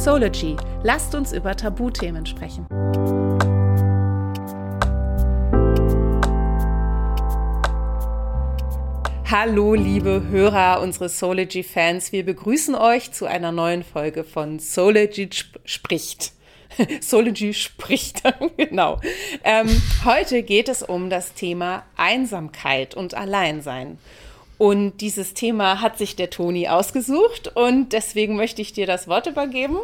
Sology. Lasst uns über Tabuthemen sprechen. Hallo, liebe Hörer, unsere Sology-Fans. Wir begrüßen euch zu einer neuen Folge von Sology spricht. Sology spricht, genau. Ähm, heute geht es um das Thema Einsamkeit und Alleinsein. Und dieses Thema hat sich der Toni ausgesucht und deswegen möchte ich dir das Wort übergeben.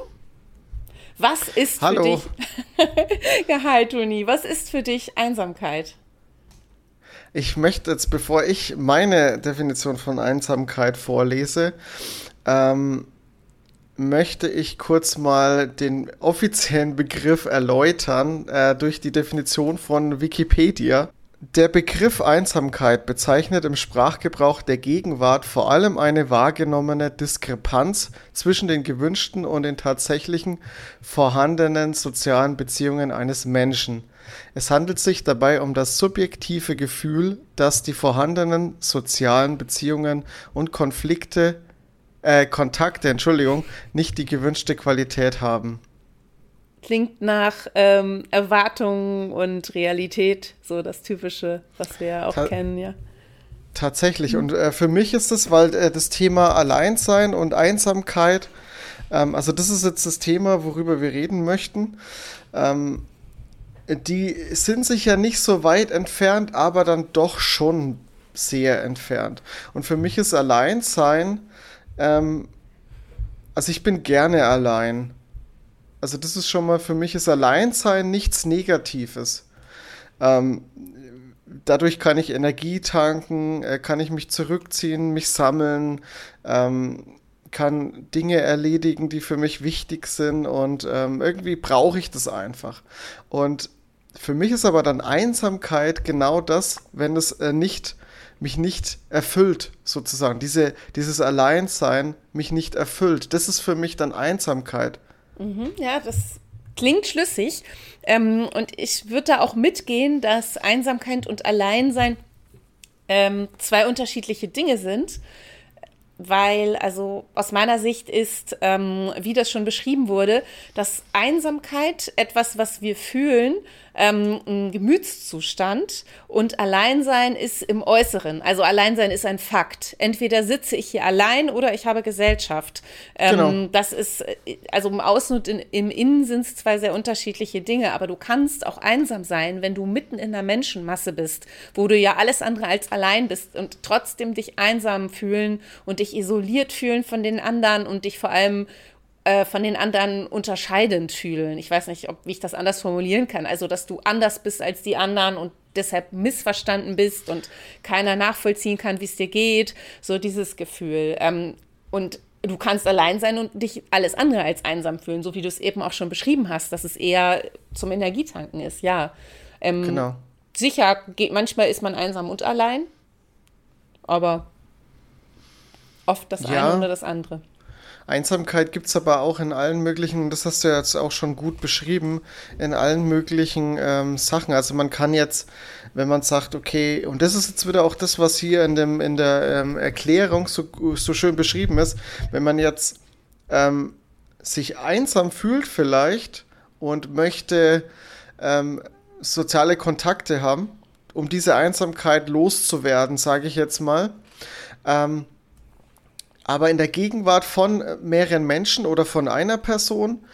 Was ist Hallo. für dich? ja, hi Toni, was ist für dich Einsamkeit? Ich möchte jetzt, bevor ich meine Definition von Einsamkeit vorlese, ähm, möchte ich kurz mal den offiziellen Begriff erläutern äh, durch die Definition von Wikipedia. Der Begriff Einsamkeit bezeichnet im Sprachgebrauch der Gegenwart vor allem eine wahrgenommene Diskrepanz zwischen den gewünschten und den tatsächlichen vorhandenen sozialen Beziehungen eines Menschen. Es handelt sich dabei um das subjektive Gefühl, dass die vorhandenen sozialen Beziehungen und Konflikte, äh, Kontakte, Entschuldigung, nicht die gewünschte Qualität haben klingt nach ähm, Erwartungen und Realität, so das Typische, was wir auch Ta kennen, ja. Tatsächlich. Und äh, für mich ist es, weil äh, das Thema Alleinsein und Einsamkeit, ähm, also das ist jetzt das Thema, worüber wir reden möchten. Ähm, die sind sich ja nicht so weit entfernt, aber dann doch schon sehr entfernt. Und für mich ist Alleinsein, ähm, also ich bin gerne allein. Also das ist schon mal für mich ist Alleinsein nichts Negatives. Ähm, dadurch kann ich Energie tanken, äh, kann ich mich zurückziehen, mich sammeln, ähm, kann Dinge erledigen, die für mich wichtig sind und ähm, irgendwie brauche ich das einfach. Und für mich ist aber dann Einsamkeit genau das, wenn es äh, nicht mich nicht erfüllt, sozusagen. Diese, dieses Alleinsein mich nicht erfüllt. Das ist für mich dann Einsamkeit. Mhm, ja, das klingt schlüssig. Ähm, und ich würde da auch mitgehen, dass Einsamkeit und Alleinsein ähm, zwei unterschiedliche Dinge sind. Weil, also aus meiner Sicht ist, ähm, wie das schon beschrieben wurde, dass Einsamkeit etwas, was wir fühlen, ähm, ein Gemütszustand und Alleinsein ist im Äußeren. Also Alleinsein ist ein Fakt. Entweder sitze ich hier allein oder ich habe Gesellschaft. Ähm, genau. Das ist, also im Außen und in, im Innen sind es zwei sehr unterschiedliche Dinge, aber du kannst auch einsam sein, wenn du mitten in der Menschenmasse bist, wo du ja alles andere als allein bist und trotzdem dich einsam fühlen und dich isoliert fühlen von den anderen und dich vor allem äh, von den anderen unterscheidend fühlen. Ich weiß nicht, ob, wie ich das anders formulieren kann. Also, dass du anders bist als die anderen und deshalb missverstanden bist und keiner nachvollziehen kann, wie es dir geht. So dieses Gefühl. Ähm, und du kannst allein sein und dich alles andere als einsam fühlen, so wie du es eben auch schon beschrieben hast, dass es eher zum Energietanken ist, ja. Ähm, genau. Sicher, geht, manchmal ist man einsam und allein, aber oft das ja. eine oder das andere. Einsamkeit gibt es aber auch in allen möglichen, das hast du jetzt auch schon gut beschrieben, in allen möglichen ähm, Sachen. Also man kann jetzt, wenn man sagt, okay, und das ist jetzt wieder auch das, was hier in, dem, in der ähm, Erklärung so, so schön beschrieben ist, wenn man jetzt ähm, sich einsam fühlt vielleicht und möchte ähm, soziale Kontakte haben, um diese Einsamkeit loszuwerden, sage ich jetzt mal, ähm, aber in der Gegenwart von äh, mehreren Menschen oder von einer Person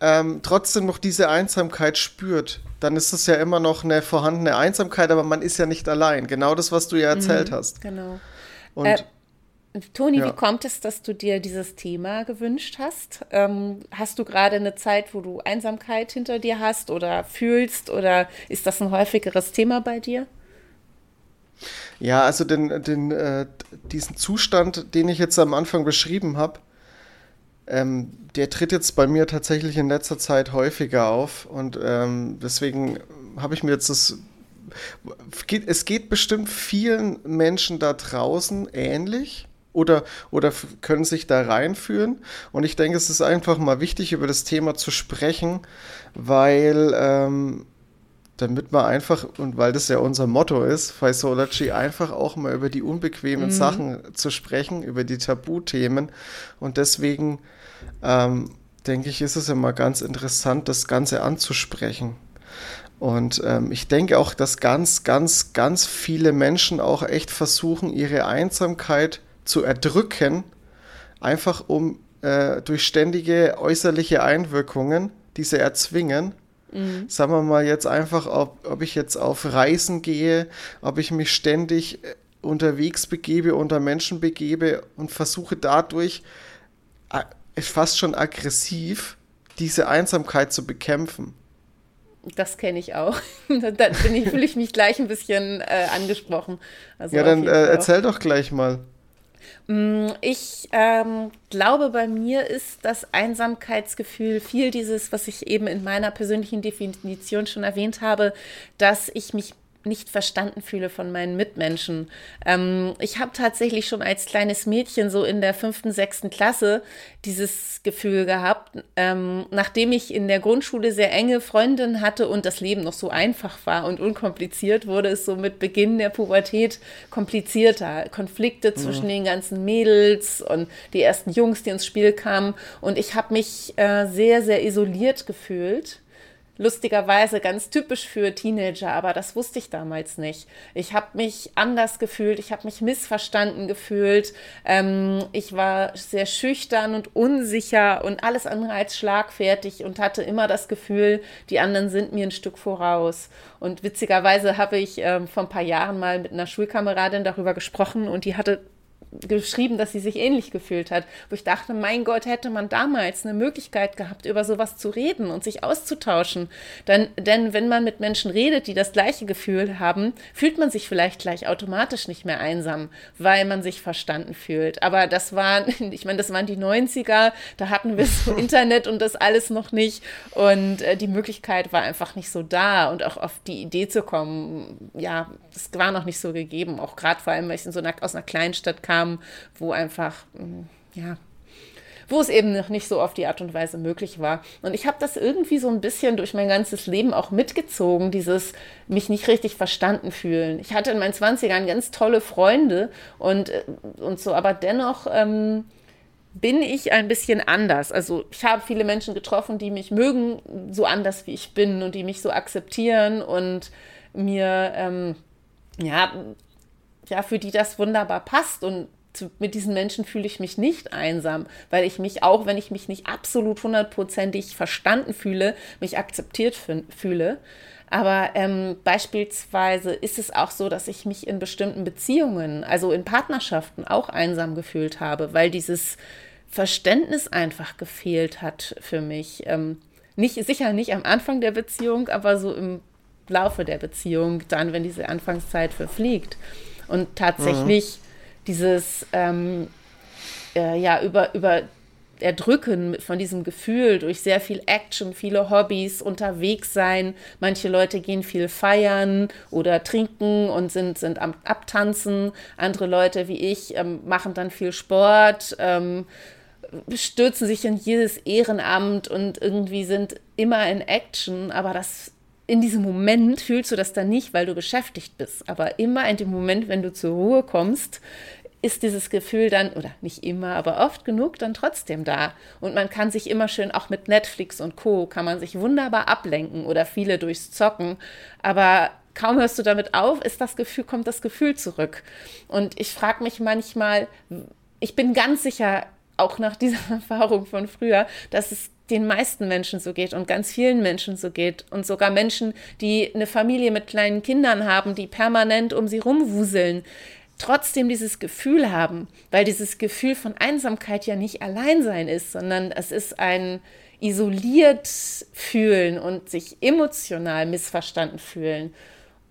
ähm, trotzdem noch diese Einsamkeit spürt, dann ist es ja immer noch eine vorhandene Einsamkeit, aber man ist ja nicht allein. Genau das, was du ja erzählt mhm, hast. Genau. Und äh, Toni, ja. wie kommt es, dass du dir dieses Thema gewünscht hast? Ähm, hast du gerade eine Zeit, wo du Einsamkeit hinter dir hast oder fühlst oder ist das ein häufigeres Thema bei dir? Ja, also den, den, äh, diesen Zustand, den ich jetzt am Anfang beschrieben habe, ähm, der tritt jetzt bei mir tatsächlich in letzter Zeit häufiger auf und ähm, deswegen habe ich mir jetzt das es geht bestimmt vielen Menschen da draußen ähnlich oder, oder können sich da reinführen. Und ich denke, es ist einfach mal wichtig, über das Thema zu sprechen, weil ähm, damit man einfach, und weil das ja unser Motto ist, Faisology, einfach auch mal über die unbequemen mhm. Sachen zu sprechen, über die Tabuthemen. Und deswegen ähm, denke ich, ist es immer ganz interessant, das Ganze anzusprechen. Und ähm, ich denke auch, dass ganz, ganz, ganz viele Menschen auch echt versuchen, ihre Einsamkeit zu erdrücken, einfach um äh, durch ständige äußerliche Einwirkungen diese erzwingen. Mhm. Sagen wir mal jetzt einfach, ob, ob ich jetzt auf Reisen gehe, ob ich mich ständig äh, unterwegs begebe, unter Menschen begebe und versuche dadurch fast schon aggressiv diese Einsamkeit zu bekämpfen. Das kenne ich auch. da ich, fühle ich mich gleich ein bisschen äh, angesprochen. Also ja, dann äh, erzähl doch gleich mal. Mm, ich ähm, glaube, bei mir ist das Einsamkeitsgefühl viel dieses, was ich eben in meiner persönlichen Definition schon erwähnt habe, dass ich mich nicht verstanden fühle von meinen Mitmenschen. Ähm, ich habe tatsächlich schon als kleines Mädchen so in der fünften, sechsten Klasse dieses Gefühl gehabt, ähm, nachdem ich in der Grundschule sehr enge Freundinnen hatte und das Leben noch so einfach war und unkompliziert, wurde es so mit Beginn der Pubertät komplizierter. Konflikte zwischen den ganzen Mädels und die ersten Jungs, die ins Spiel kamen. Und ich habe mich äh, sehr, sehr isoliert gefühlt lustigerweise ganz typisch für Teenager, aber das wusste ich damals nicht. Ich habe mich anders gefühlt, ich habe mich missverstanden gefühlt, ähm, ich war sehr schüchtern und unsicher und alles andere als schlagfertig und hatte immer das Gefühl, die anderen sind mir ein Stück voraus. Und witzigerweise habe ich ähm, vor ein paar Jahren mal mit einer Schulkameradin darüber gesprochen und die hatte geschrieben, dass sie sich ähnlich gefühlt hat, wo ich dachte, mein Gott, hätte man damals eine Möglichkeit gehabt, über sowas zu reden und sich auszutauschen. Denn, denn wenn man mit Menschen redet, die das gleiche Gefühl haben, fühlt man sich vielleicht gleich automatisch nicht mehr einsam, weil man sich verstanden fühlt. Aber das waren, ich meine, das waren die 90er, da hatten wir so Internet und das alles noch nicht und äh, die Möglichkeit war einfach nicht so da und auch auf die Idee zu kommen, ja, das war noch nicht so gegeben, auch gerade vor allem, weil ich in so einer, aus einer Kleinstadt kam, kam, wo einfach, mm, ja, wo es eben noch nicht so auf die Art und Weise möglich war. Und ich habe das irgendwie so ein bisschen durch mein ganzes Leben auch mitgezogen, dieses mich nicht richtig verstanden fühlen. Ich hatte in meinen 20ern ganz tolle Freunde und, äh, und so, aber dennoch ähm, bin ich ein bisschen anders. Also ich habe viele Menschen getroffen, die mich mögen, so anders wie ich bin und die mich so akzeptieren und mir, ähm, ja, ja, für die das wunderbar passt. Und zu, mit diesen Menschen fühle ich mich nicht einsam, weil ich mich auch, wenn ich mich nicht absolut hundertprozentig verstanden fühle, mich akzeptiert fühle. Aber ähm, beispielsweise ist es auch so, dass ich mich in bestimmten Beziehungen, also in Partnerschaften, auch einsam gefühlt habe, weil dieses Verständnis einfach gefehlt hat für mich. Ähm, nicht, sicher nicht am Anfang der Beziehung, aber so im Laufe der Beziehung, dann, wenn diese Anfangszeit verfliegt. Und tatsächlich mhm. dieses, ähm, äh, ja, über, über Erdrücken von diesem Gefühl durch sehr viel Action, viele Hobbys, unterwegs sein. Manche Leute gehen viel feiern oder trinken und sind, sind am Abtanzen. Andere Leute wie ich ähm, machen dann viel Sport, ähm, stürzen sich in jedes Ehrenamt und irgendwie sind immer in Action. Aber das in diesem Moment fühlst du das dann nicht, weil du beschäftigt bist. Aber immer in dem Moment, wenn du zur Ruhe kommst, ist dieses Gefühl dann, oder nicht immer, aber oft genug dann trotzdem da. Und man kann sich immer schön, auch mit Netflix und Co., kann man sich wunderbar ablenken oder viele durchs Zocken. Aber kaum hörst du damit auf, ist das Gefühl, kommt das Gefühl zurück. Und ich frage mich manchmal, ich bin ganz sicher, auch nach dieser Erfahrung von früher, dass es den meisten Menschen so geht und ganz vielen Menschen so geht und sogar Menschen, die eine Familie mit kleinen Kindern haben, die permanent um sie rumwuseln, trotzdem dieses Gefühl haben, weil dieses Gefühl von Einsamkeit ja nicht Alleinsein ist, sondern es ist ein isoliert fühlen und sich emotional missverstanden fühlen.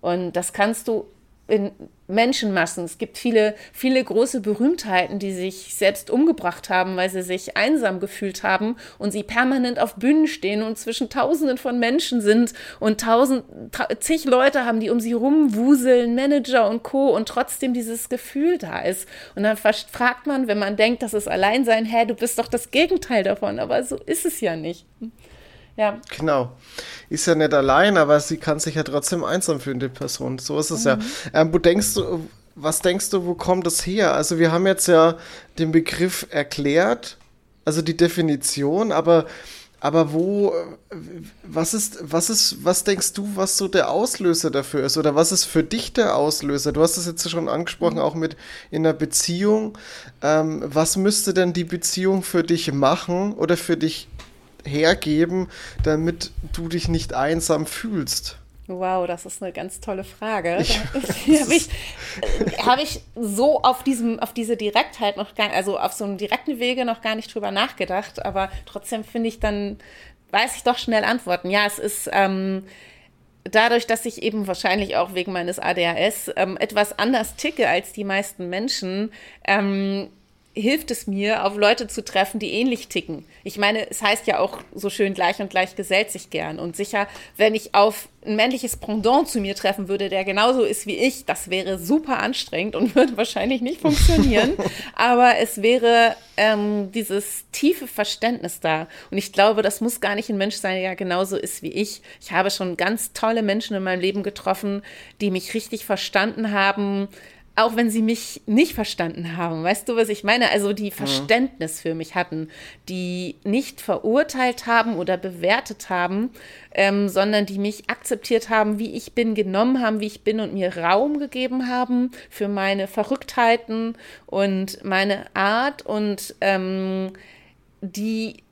Und das kannst du in Menschenmassen. Es gibt viele, viele große Berühmtheiten, die sich selbst umgebracht haben, weil sie sich einsam gefühlt haben und sie permanent auf Bühnen stehen und zwischen Tausenden von Menschen sind und tausend, zig Leute haben, die um sie rumwuseln, Manager und Co. und trotzdem dieses Gefühl da ist. Und dann fragt man, wenn man denkt, das ist Alleinsein, hä, du bist doch das Gegenteil davon, aber so ist es ja nicht. Ja. Genau. Ist ja nicht allein, aber sie kann sich ja trotzdem einsam fühlen, die Person. So ist es mhm. ja. Ähm, wo denkst du, was denkst du, wo kommt das her? Also wir haben jetzt ja den Begriff erklärt. also die Definition, aber aber wo, was ist, was ist, was denkst du, was so der Auslöser dafür ist? Oder was ist für dich der Auslöser? Du hast es jetzt schon angesprochen, auch mit in einer Beziehung. Ähm, was müsste denn die Beziehung für dich machen oder für dich hergeben, damit du dich nicht einsam fühlst? Wow, das ist eine ganz tolle Frage. habe ich, äh, hab ich so auf diesem, auf diese Direktheit noch gar, also auf so einem direkten Wege noch gar nicht drüber nachgedacht, aber trotzdem finde ich dann, weiß ich doch schnell Antworten. Ja, es ist ähm, dadurch, dass ich eben wahrscheinlich auch wegen meines ADHS ähm, etwas anders ticke als die meisten Menschen, ähm, hilft es mir, auf Leute zu treffen, die ähnlich ticken. Ich meine, es heißt ja auch so schön, gleich und gleich gesellt sich gern. Und sicher, wenn ich auf ein männliches Pendant zu mir treffen würde, der genauso ist wie ich, das wäre super anstrengend und würde wahrscheinlich nicht funktionieren. Aber es wäre ähm, dieses tiefe Verständnis da. Und ich glaube, das muss gar nicht ein Mensch sein, der genauso ist wie ich. Ich habe schon ganz tolle Menschen in meinem Leben getroffen, die mich richtig verstanden haben, auch wenn sie mich nicht verstanden haben. Weißt du, was ich meine? Also die Verständnis für mich hatten, die nicht verurteilt haben oder bewertet haben, ähm, sondern die mich akzeptiert haben, wie ich bin, genommen haben, wie ich bin und mir Raum gegeben haben für meine Verrücktheiten und meine Art und ähm, die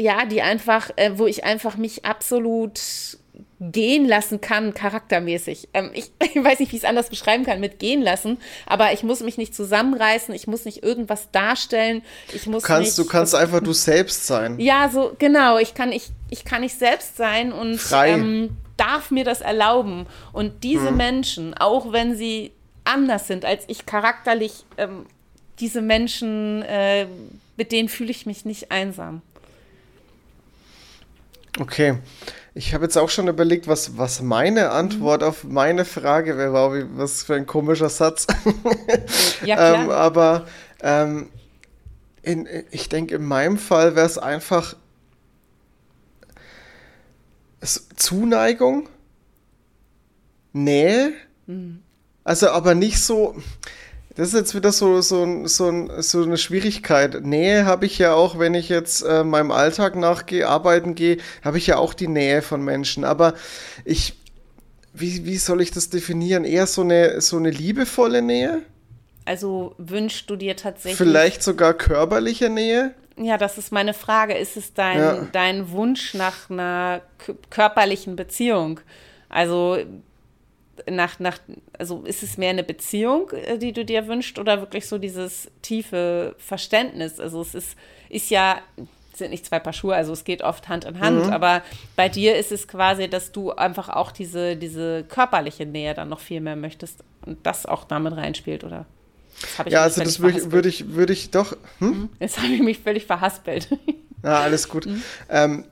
ja, die einfach, äh, wo ich einfach mich absolut gehen lassen kann, charaktermäßig. Ähm, ich, ich, weiß nicht, wie ich es anders beschreiben kann mit gehen lassen, aber ich muss mich nicht zusammenreißen, ich muss nicht irgendwas darstellen. Ich muss kannst, nicht, du kannst einfach du selbst sein. Ja, so genau. Ich kann ich, ich kann nicht selbst sein und ähm, darf mir das erlauben. Und diese mhm. Menschen, auch wenn sie anders sind als ich charakterlich, ähm, diese Menschen, äh, mit denen fühle ich mich nicht einsam. Okay. Ich habe jetzt auch schon überlegt, was, was meine Antwort mhm. auf meine Frage wäre. Wow, was für ein komischer Satz. ja, klar. ähm, aber ähm, in, ich denke, in meinem Fall wäre es einfach Zuneigung, Nähe, mhm. also aber nicht so das ist jetzt wieder so, so, so, so eine Schwierigkeit. Nähe habe ich ja auch, wenn ich jetzt äh, meinem Alltag nachgehe, arbeiten gehe, habe ich ja auch die Nähe von Menschen. Aber ich, wie, wie soll ich das definieren? Eher so eine, so eine liebevolle Nähe? Also wünschst du dir tatsächlich. Vielleicht sogar körperliche Nähe? Ja, das ist meine Frage. Ist es dein, ja. dein Wunsch nach einer körperlichen Beziehung? Also nach, nach, also ist es mehr eine Beziehung, äh, die du dir wünschst, oder wirklich so dieses tiefe Verständnis? Also es ist, ist ja, sind nicht zwei Paar Schuhe, also es geht oft Hand in Hand, mhm. aber bei dir ist es quasi, dass du einfach auch diese, diese körperliche Nähe dann noch viel mehr möchtest und das auch damit reinspielt, oder? ja, also das würde ich, würd ich, würd ich doch. Hm? Mhm. Jetzt habe ich mich völlig verhaspelt. Ja, alles gut. Mhm. Ähm,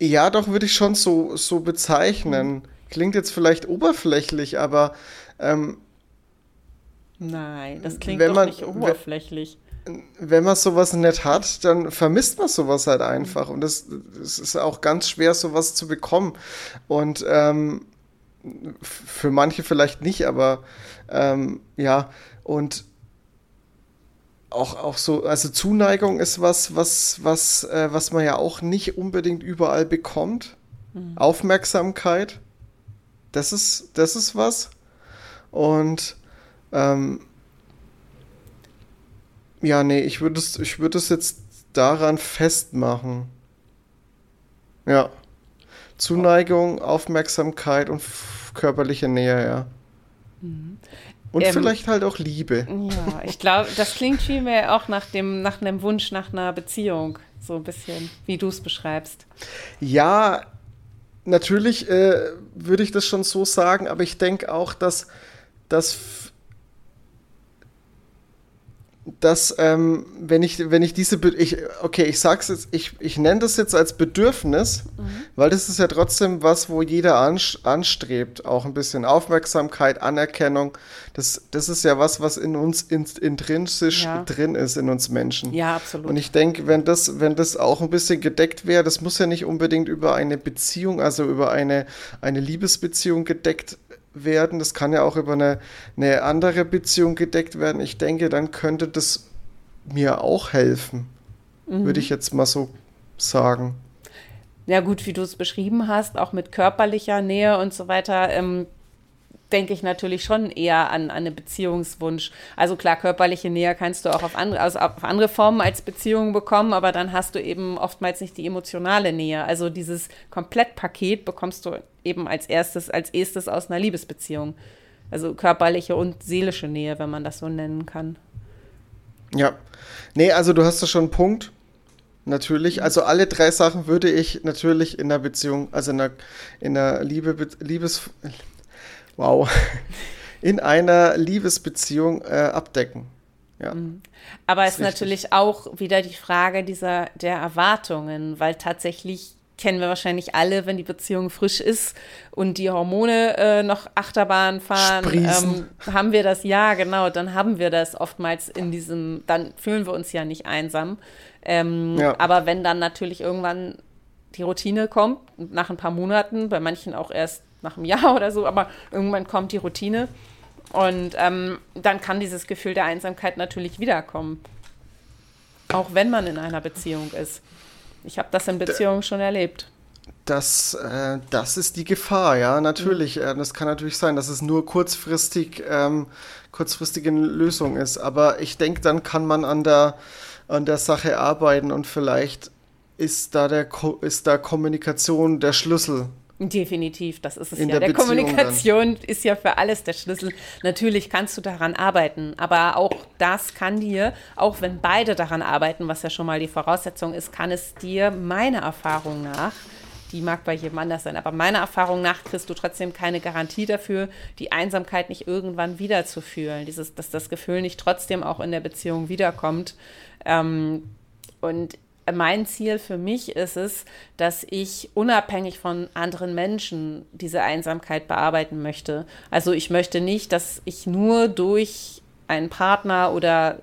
ja, doch würde ich schon so, so bezeichnen. Mhm. Klingt jetzt vielleicht oberflächlich, aber. Ähm, Nein, das klingt doch man, nicht oberflächlich. Wenn man sowas nicht hat, dann vermisst man sowas halt einfach. Und das, das ist auch ganz schwer, sowas zu bekommen. Und ähm, für manche vielleicht nicht, aber ähm, ja, und auch, auch so, also Zuneigung ist was, was, was, äh, was man ja auch nicht unbedingt überall bekommt. Mhm. Aufmerksamkeit. Das ist, das ist was. Und ähm, ja, nee, ich würde es, ich würde es jetzt daran festmachen. Ja. Zuneigung, Aufmerksamkeit und körperliche Nähe, ja. Mhm. Und ähm, vielleicht halt auch Liebe. Ja, ich glaube, das klingt vielmehr auch nach dem, nach einem Wunsch nach einer Beziehung, so ein bisschen, wie du es beschreibst. Ja, natürlich äh, würde ich das schon so sagen, aber ich denke auch, dass, dass dass ähm, wenn ich wenn ich diese ich, okay ich sag's jetzt ich, ich nenne das jetzt als Bedürfnis mhm. weil das ist ja trotzdem was wo jeder anstrebt auch ein bisschen Aufmerksamkeit Anerkennung das das ist ja was was in uns in, intrinsisch ja. drin ist in uns Menschen ja absolut und ich denke wenn das wenn das auch ein bisschen gedeckt wäre das muss ja nicht unbedingt über eine Beziehung also über eine eine Liebesbeziehung gedeckt werden. Das kann ja auch über eine, eine andere Beziehung gedeckt werden. Ich denke, dann könnte das mir auch helfen. mhm. würde ich jetzt mal so sagen. Ja gut, wie du es beschrieben hast, auch mit körperlicher Nähe und so weiter, ähm, denke ich natürlich schon eher an, an einen Beziehungswunsch. Also klar, körperliche Nähe kannst du auch auf andere, also auf andere Formen als Beziehung bekommen, aber dann hast du eben oftmals nicht die emotionale Nähe. Also dieses Komplettpaket bekommst du eben als erstes, als erstes aus einer Liebesbeziehung. Also körperliche und seelische Nähe, wenn man das so nennen kann. Ja. Nee, also du hast da schon einen Punkt. Natürlich. Also alle drei Sachen würde ich natürlich in einer Beziehung, also in einer, in einer Liebe, Liebes, wow, in einer Liebesbeziehung äh, abdecken. Ja. Mhm. Aber es ist natürlich auch wieder die Frage dieser der Erwartungen, weil tatsächlich kennen wir wahrscheinlich alle, wenn die Beziehung frisch ist und die Hormone äh, noch Achterbahn fahren, ähm, haben wir das, ja genau, dann haben wir das oftmals in diesem, dann fühlen wir uns ja nicht einsam. Ähm, ja. Aber wenn dann natürlich irgendwann die Routine kommt, nach ein paar Monaten, bei manchen auch erst nach einem Jahr oder so, aber irgendwann kommt die Routine und ähm, dann kann dieses Gefühl der Einsamkeit natürlich wiederkommen. Auch wenn man in einer Beziehung ist. Ich habe das in Beziehungen schon erlebt. Das, äh, das ist die Gefahr, ja, natürlich. Mhm. Das kann natürlich sein, dass es nur kurzfristig, ähm, kurzfristige Lösung ist. Aber ich denke, dann kann man an der, an der Sache arbeiten und vielleicht ist da, der, ist da Kommunikation der Schlüssel Definitiv, das ist es In ja. Der, der Kommunikation dann. ist ja für alles der Schlüssel. Natürlich kannst du daran arbeiten, aber auch das kann dir, auch wenn beide daran arbeiten, was ja schon mal die Voraussetzung ist, kann es dir meiner Erfahrung nach, die mag bei jedem anders sein, aber meiner Erfahrung nach kriegst du trotzdem keine Garantie dafür, die Einsamkeit nicht irgendwann wiederzufühlen, dieses, dass das Gefühl nicht trotzdem auch in der Beziehung wiederkommt. Ähm, und mein Ziel für mich ist es, dass ich unabhängig von anderen Menschen diese Einsamkeit bearbeiten möchte. Also ich möchte nicht, dass ich nur durch einen Partner oder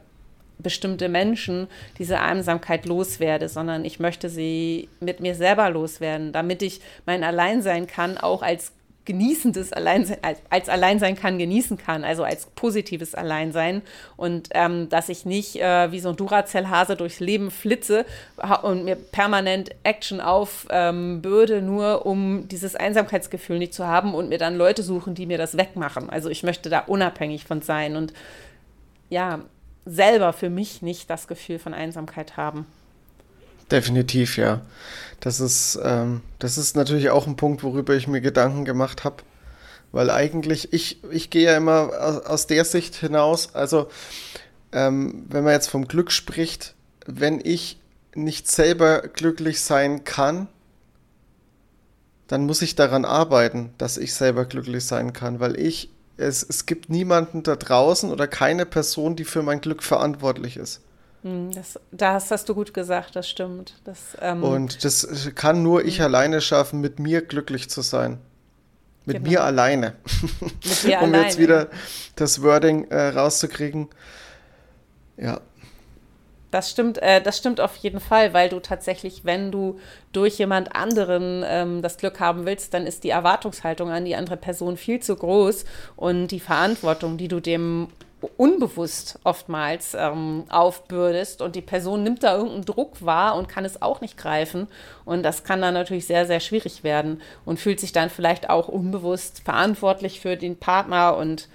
bestimmte Menschen diese Einsamkeit loswerde, sondern ich möchte sie mit mir selber loswerden, damit ich mein Alleinsein kann, auch als genießendes Alleinsein, als, Alleinsein kann, genießen kann, also als positives Alleinsein und ähm, dass ich nicht äh, wie so ein Duracell-Hase durchs Leben flitze und mir permanent Action aufbürde, ähm, nur um dieses Einsamkeitsgefühl nicht zu haben und mir dann Leute suchen, die mir das wegmachen. Also ich möchte da unabhängig von sein und ja, selber für mich nicht das Gefühl von Einsamkeit haben. Definitiv, ja. Das ist, ähm, das ist natürlich auch ein Punkt, worüber ich mir Gedanken gemacht habe. Weil eigentlich, ich, ich gehe ja immer aus, aus der Sicht hinaus, also ähm, wenn man jetzt vom Glück spricht, wenn ich nicht selber glücklich sein kann, dann muss ich daran arbeiten, dass ich selber glücklich sein kann, weil ich, es, es gibt niemanden da draußen oder keine Person, die für mein Glück verantwortlich ist. Hm, das, das hast du gut gesagt, das stimmt. Das, ähm, und das kann nur ich hm. alleine schaffen, mit mir glücklich zu sein. Mit genau. mir alleine. Mit mir um alleine. jetzt wieder das Wording äh, rauszukriegen. Ja. Das stimmt, äh, das stimmt auf jeden Fall, weil du tatsächlich, wenn du durch jemand anderen ähm, das Glück haben willst, dann ist die Erwartungshaltung an die andere Person viel zu groß und die Verantwortung, die du dem unbewusst oftmals ähm, aufbürdest und die Person nimmt da irgendeinen Druck wahr und kann es auch nicht greifen. Und das kann dann natürlich sehr, sehr schwierig werden und fühlt sich dann vielleicht auch unbewusst verantwortlich für den Partner. Und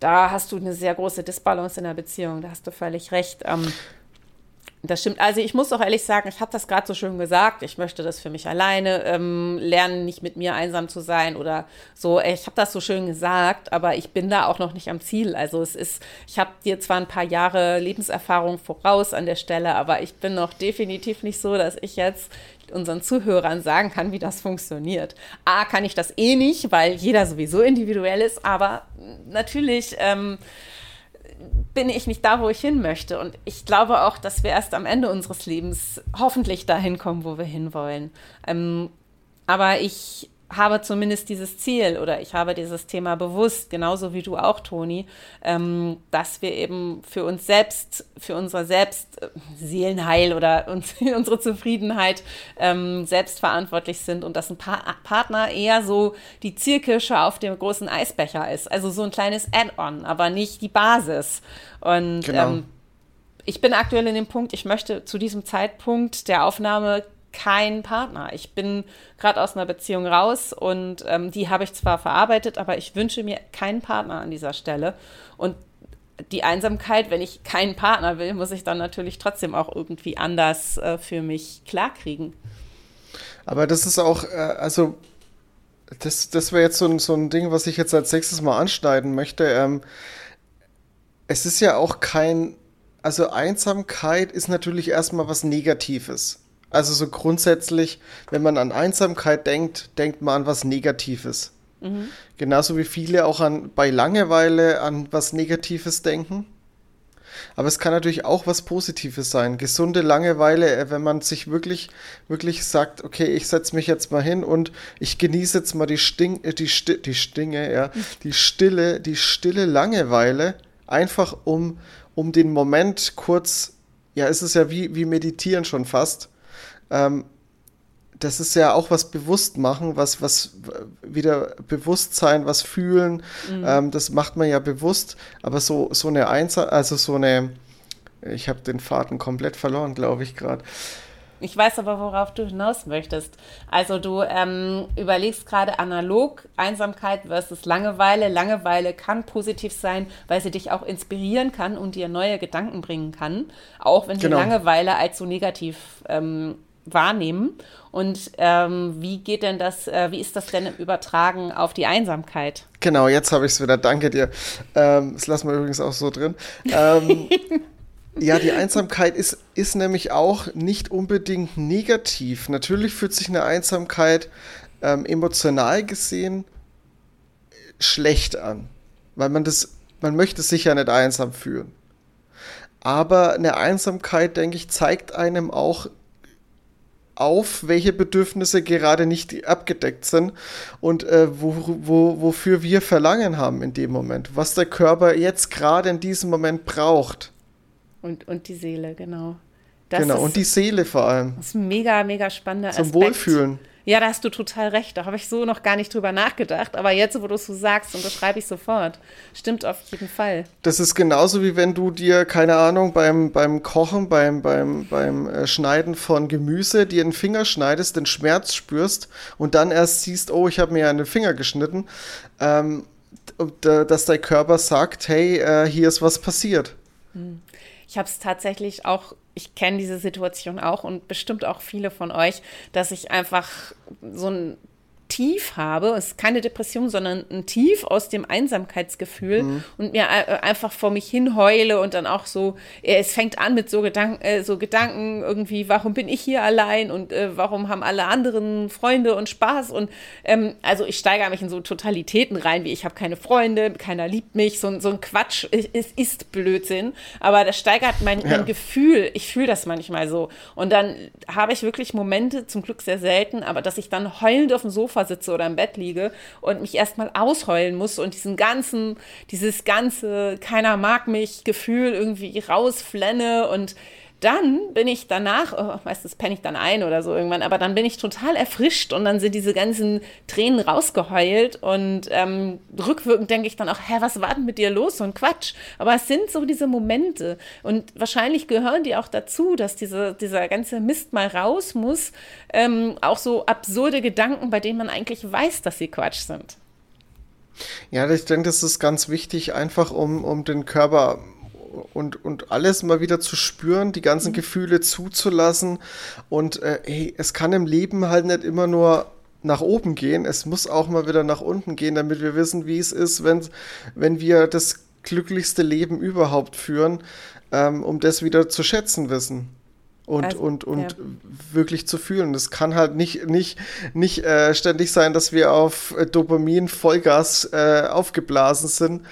da hast du eine sehr große Disbalance in der Beziehung, da hast du völlig recht. Ähm, das stimmt. Also ich muss auch ehrlich sagen, ich habe das gerade so schön gesagt. Ich möchte das für mich alleine ähm, lernen, nicht mit mir einsam zu sein oder so. Ich habe das so schön gesagt, aber ich bin da auch noch nicht am Ziel. Also es ist, ich habe dir zwar ein paar Jahre Lebenserfahrung voraus an der Stelle, aber ich bin noch definitiv nicht so, dass ich jetzt unseren Zuhörern sagen kann, wie das funktioniert. A, kann ich das eh nicht, weil jeder sowieso individuell ist, aber natürlich. Ähm, bin ich nicht da, wo ich hin möchte. Und ich glaube auch, dass wir erst am Ende unseres Lebens hoffentlich dahin kommen, wo wir hinwollen. Ähm, aber ich habe zumindest dieses Ziel oder ich habe dieses Thema bewusst, genauso wie du auch, Toni, ähm, dass wir eben für uns selbst, für unser Selbst äh, Seelenheil oder uns, unsere Zufriedenheit ähm, selbst verantwortlich sind und dass ein pa Partner eher so die Zielkirsche auf dem großen Eisbecher ist. Also so ein kleines Add-on, aber nicht die Basis. Und genau. ähm, ich bin aktuell in dem Punkt, ich möchte zu diesem Zeitpunkt der Aufnahme keinen Partner. Ich bin gerade aus einer Beziehung raus und ähm, die habe ich zwar verarbeitet, aber ich wünsche mir keinen Partner an dieser Stelle. Und die Einsamkeit, wenn ich keinen Partner will, muss ich dann natürlich trotzdem auch irgendwie anders äh, für mich klarkriegen. Aber das ist auch, äh, also das, das wäre jetzt so ein, so ein Ding, was ich jetzt als nächstes mal anschneiden möchte. Ähm, es ist ja auch kein, also Einsamkeit ist natürlich erstmal was Negatives. Also so grundsätzlich, wenn man an Einsamkeit denkt, denkt man an was Negatives. Mhm. Genauso wie viele auch an, bei Langeweile an was Negatives denken. Aber es kann natürlich auch was Positives sein. Gesunde Langeweile, äh, wenn man sich wirklich, wirklich sagt, okay, ich setze mich jetzt mal hin und ich genieße jetzt mal die Sting, äh, die, Sti die Stinge, ja, die stille, die stille Langeweile, einfach um, um den Moment kurz, ja, es ist ja wie, wie meditieren schon fast, ähm, das ist ja auch was bewusst machen, was, was wieder Bewusstsein, was fühlen, mhm. ähm, das macht man ja bewusst, aber so, so eine Einsatz, also so eine, ich habe den Faden komplett verloren, glaube ich gerade. Ich weiß aber, worauf du hinaus möchtest. Also du ähm, überlegst gerade analog Einsamkeit versus Langeweile. Langeweile kann positiv sein, weil sie dich auch inspirieren kann und dir neue Gedanken bringen kann, auch wenn genau. die Langeweile als so negativ ähm, wahrnehmen. Und ähm, wie geht denn das, äh, wie ist das denn im Übertragen auf die Einsamkeit? Genau, jetzt habe ich es wieder. Danke dir. Ähm, das lassen wir übrigens auch so drin. Ähm, ja, die Einsamkeit ist, ist nämlich auch nicht unbedingt negativ. Natürlich fühlt sich eine Einsamkeit ähm, emotional gesehen schlecht an, weil man das, man möchte sich ja nicht einsam fühlen. Aber eine Einsamkeit, denke ich, zeigt einem auch auf, welche Bedürfnisse gerade nicht abgedeckt sind und äh, wo, wo, wofür wir Verlangen haben in dem Moment, was der Körper jetzt gerade in diesem Moment braucht. Und, und die Seele, genau. Das genau, ist, und die Seele vor allem. Das ist ein mega, mega spannender Zum Aspekt. Wohlfühlen. Ja, da hast du total recht. Da habe ich so noch gar nicht drüber nachgedacht. Aber jetzt, wo du es so sagst, unterschreibe ich sofort. Stimmt auf jeden Fall. Das ist genauso wie wenn du dir, keine Ahnung, beim, beim Kochen, beim, beim, beim äh, Schneiden von Gemüse dir einen Finger schneidest, den Schmerz spürst und dann erst siehst, oh, ich habe mir einen Finger geschnitten. Ähm, dass dein Körper sagt, hey, äh, hier ist was passiert. Hm. Ich habe es tatsächlich auch ich kenne diese Situation auch und bestimmt auch viele von euch, dass ich einfach so ein Tief habe, es ist keine Depression, sondern ein Tief aus dem Einsamkeitsgefühl mhm. und mir äh, einfach vor mich hin heule und dann auch so, äh, es fängt an mit so Gedanken, äh, so Gedanken irgendwie, warum bin ich hier allein und äh, warum haben alle anderen Freunde und Spaß und ähm, also ich steigere mich in so Totalitäten rein, wie ich habe keine Freunde, keiner liebt mich, so, so ein Quatsch, es ist Blödsinn, aber das steigert mein, ja. mein Gefühl, ich fühle das manchmal so und dann habe ich wirklich Momente, zum Glück sehr selten, aber dass ich dann heulend auf dem Sofa Sofa sitze oder im Bett liege und mich erstmal ausheulen muss und diesen ganzen, dieses ganze keiner mag mich Gefühl irgendwie rausflenne und dann bin ich danach, oh, meistens penne ich dann ein oder so irgendwann, aber dann bin ich total erfrischt und dann sind diese ganzen Tränen rausgeheult und ähm, rückwirkend denke ich dann auch, hä, was war denn mit dir los? So ein Quatsch. Aber es sind so diese Momente und wahrscheinlich gehören die auch dazu, dass diese, dieser ganze Mist mal raus muss. Ähm, auch so absurde Gedanken, bei denen man eigentlich weiß, dass sie Quatsch sind. Ja, ich denke, das ist ganz wichtig, einfach um, um den Körper und, und alles mal wieder zu spüren, die ganzen mhm. Gefühle zuzulassen. Und äh, hey, es kann im Leben halt nicht immer nur nach oben gehen, es muss auch mal wieder nach unten gehen, damit wir wissen, wie es ist, wenn, wenn wir das glücklichste Leben überhaupt führen, ähm, um das wieder zu schätzen wissen und, also, und, und ja. wirklich zu fühlen. Das kann halt nicht, nicht, nicht äh, ständig sein, dass wir auf Dopamin Vollgas äh, aufgeblasen sind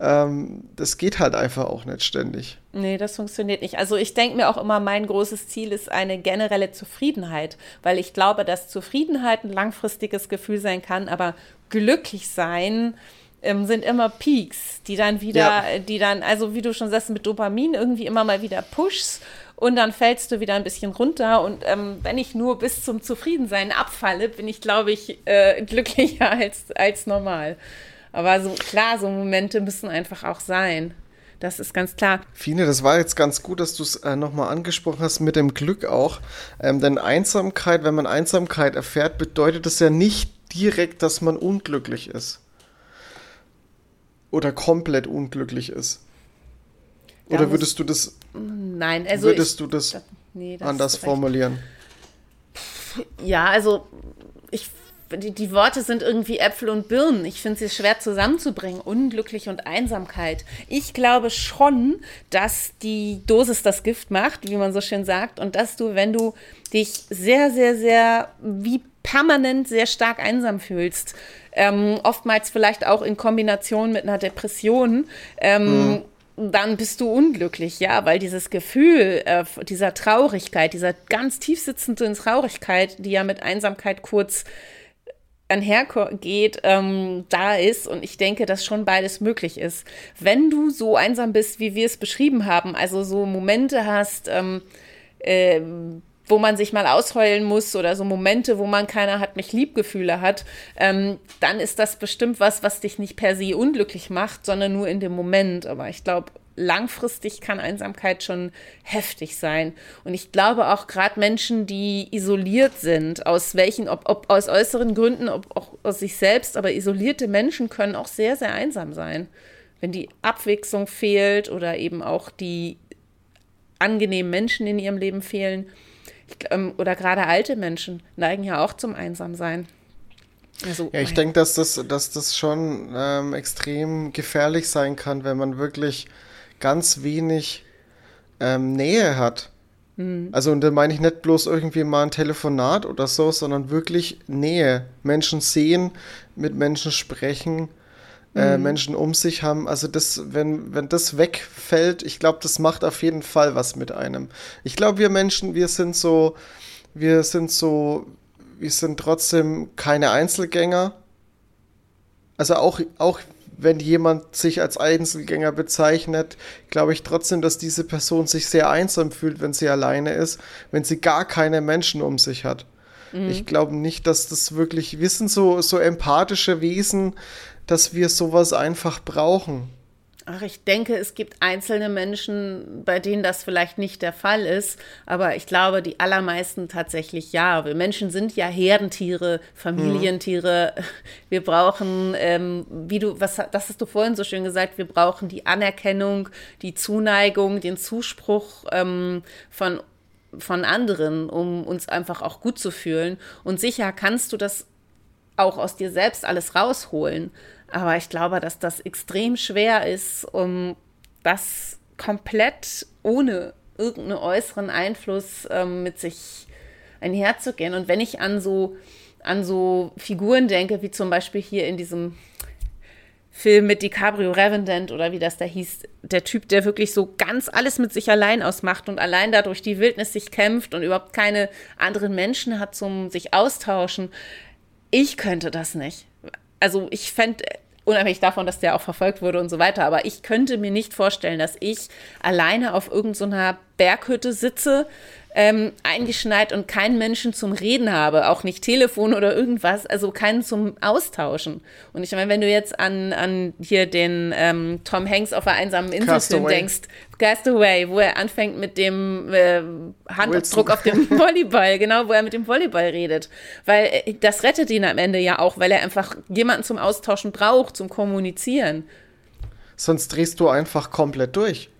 ähm, das geht halt einfach auch nicht ständig. Nee, das funktioniert nicht. Also ich denke mir auch immer, mein großes Ziel ist eine generelle Zufriedenheit, weil ich glaube, dass Zufriedenheit ein langfristiges Gefühl sein kann, aber glücklich sein ähm, sind immer Peaks, die dann wieder, ja. die dann, also wie du schon sagst, mit Dopamin irgendwie immer mal wieder pushst und dann fällst du wieder ein bisschen runter. Und ähm, wenn ich nur bis zum Zufriedensein abfalle, bin ich, glaube ich, äh, glücklicher als, als normal. Aber so klar, so Momente müssen einfach auch sein. Das ist ganz klar. Fine, das war jetzt ganz gut, dass du es äh, nochmal angesprochen hast mit dem Glück auch. Ähm, denn Einsamkeit, wenn man Einsamkeit erfährt, bedeutet das ja nicht direkt, dass man unglücklich ist. Oder komplett unglücklich ist. Da Oder würdest du das, Nein, also würdest ich, du das nee, das anders formulieren? Ja, also ich, die, die Worte sind irgendwie Äpfel und Birnen. Ich finde sie schwer zusammenzubringen. Unglücklich und Einsamkeit. Ich glaube schon, dass die Dosis das Gift macht, wie man so schön sagt, und dass du, wenn du dich sehr, sehr, sehr wie permanent sehr stark einsam fühlst, ähm, oftmals vielleicht auch in Kombination mit einer Depression, ähm, dann bist du unglücklich, ja, weil dieses Gefühl äh, dieser Traurigkeit, dieser ganz tief sitzenden Traurigkeit, die ja mit Einsamkeit kurz einhergeht, ähm, da ist. Und ich denke, dass schon beides möglich ist. Wenn du so einsam bist, wie wir es beschrieben haben, also so Momente hast, ähm, äh, wo man sich mal ausheulen muss oder so Momente, wo man keiner hat mich Liebgefühle hat, ähm, dann ist das bestimmt was, was dich nicht per se unglücklich macht, sondern nur in dem Moment. Aber ich glaube, langfristig kann Einsamkeit schon heftig sein. Und ich glaube auch gerade Menschen, die isoliert sind, aus welchen, ob, ob aus äußeren Gründen, ob auch aus sich selbst, aber isolierte Menschen können auch sehr, sehr einsam sein. Wenn die Abwechslung fehlt oder eben auch die angenehmen Menschen in ihrem Leben fehlen. Ähm, oder gerade alte Menschen neigen ja auch zum Einsamsein. Also, Ja, ich denke, dass das, dass das schon ähm, extrem gefährlich sein kann, wenn man wirklich ganz wenig ähm, Nähe hat. Also, und da meine ich nicht bloß irgendwie mal ein Telefonat oder so, sondern wirklich Nähe. Menschen sehen, mit Menschen sprechen, äh, Menschen um sich haben. Also, das, wenn, wenn das wegfällt, ich glaube, das macht auf jeden Fall was mit einem. Ich glaube, wir Menschen, wir sind so, wir sind so, wir sind trotzdem keine Einzelgänger. Also auch, auch wenn jemand sich als Einzelgänger bezeichnet, glaube ich trotzdem, dass diese Person sich sehr einsam fühlt, wenn sie alleine ist, wenn sie gar keine Menschen um sich hat. Ich glaube nicht, dass das wirklich, wir sind so, so empathische Wesen, dass wir sowas einfach brauchen. Ach, ich denke, es gibt einzelne Menschen, bei denen das vielleicht nicht der Fall ist, aber ich glaube, die allermeisten tatsächlich ja. Wir Menschen sind ja Herdentiere, Familientiere. Wir brauchen, ähm, wie du, was, das hast du vorhin so schön gesagt, wir brauchen die Anerkennung, die Zuneigung, den Zuspruch ähm, von von anderen, um uns einfach auch gut zu fühlen. Und sicher kannst du das auch aus dir selbst alles rausholen. Aber ich glaube, dass das extrem schwer ist, um das komplett ohne irgendeinen äußeren Einfluss ähm, mit sich einherzugehen. Und wenn ich an so, an so Figuren denke, wie zum Beispiel hier in diesem Film mit DiCaprio Revenant oder wie das da hieß, der Typ, der wirklich so ganz alles mit sich allein ausmacht und allein da durch die Wildnis sich kämpft und überhaupt keine anderen Menschen hat zum sich austauschen. Ich könnte das nicht. Also ich fände, unabhängig davon, dass der auch verfolgt wurde und so weiter, aber ich könnte mir nicht vorstellen, dass ich alleine auf irgendeiner Berghütte sitze, ähm, eingeschneit und keinen Menschen zum Reden habe, auch nicht Telefon oder irgendwas, also keinen zum Austauschen. Und ich meine, wenn du jetzt an, an hier den ähm, Tom Hanks auf einer einsamen Inselfilm denkst, Castaway, wo er anfängt mit dem äh, Handabdruck auf dem Volleyball, genau, wo er mit dem Volleyball redet. Weil äh, das rettet ihn am Ende ja auch, weil er einfach jemanden zum Austauschen braucht, zum Kommunizieren. Sonst drehst du einfach komplett durch.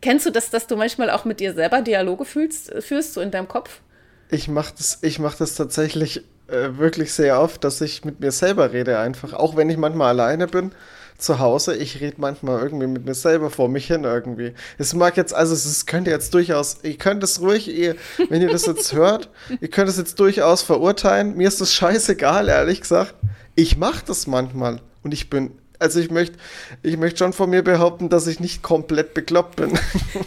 Kennst du das, dass du manchmal auch mit dir selber Dialoge fühlst, führst, so in deinem Kopf? Ich mache das, mach das tatsächlich äh, wirklich sehr oft, dass ich mit mir selber rede einfach. Auch wenn ich manchmal alleine bin zu Hause, ich rede manchmal irgendwie mit mir selber vor mich hin irgendwie. Es mag jetzt, also es könnte jetzt durchaus, ihr könnt es ruhig, ihr, wenn ihr das jetzt hört, ihr könnt es jetzt durchaus verurteilen. Mir ist das scheißegal, ehrlich gesagt. Ich mache das manchmal und ich bin, also ich möchte, ich möchte schon von mir behaupten, dass ich nicht komplett bekloppt bin.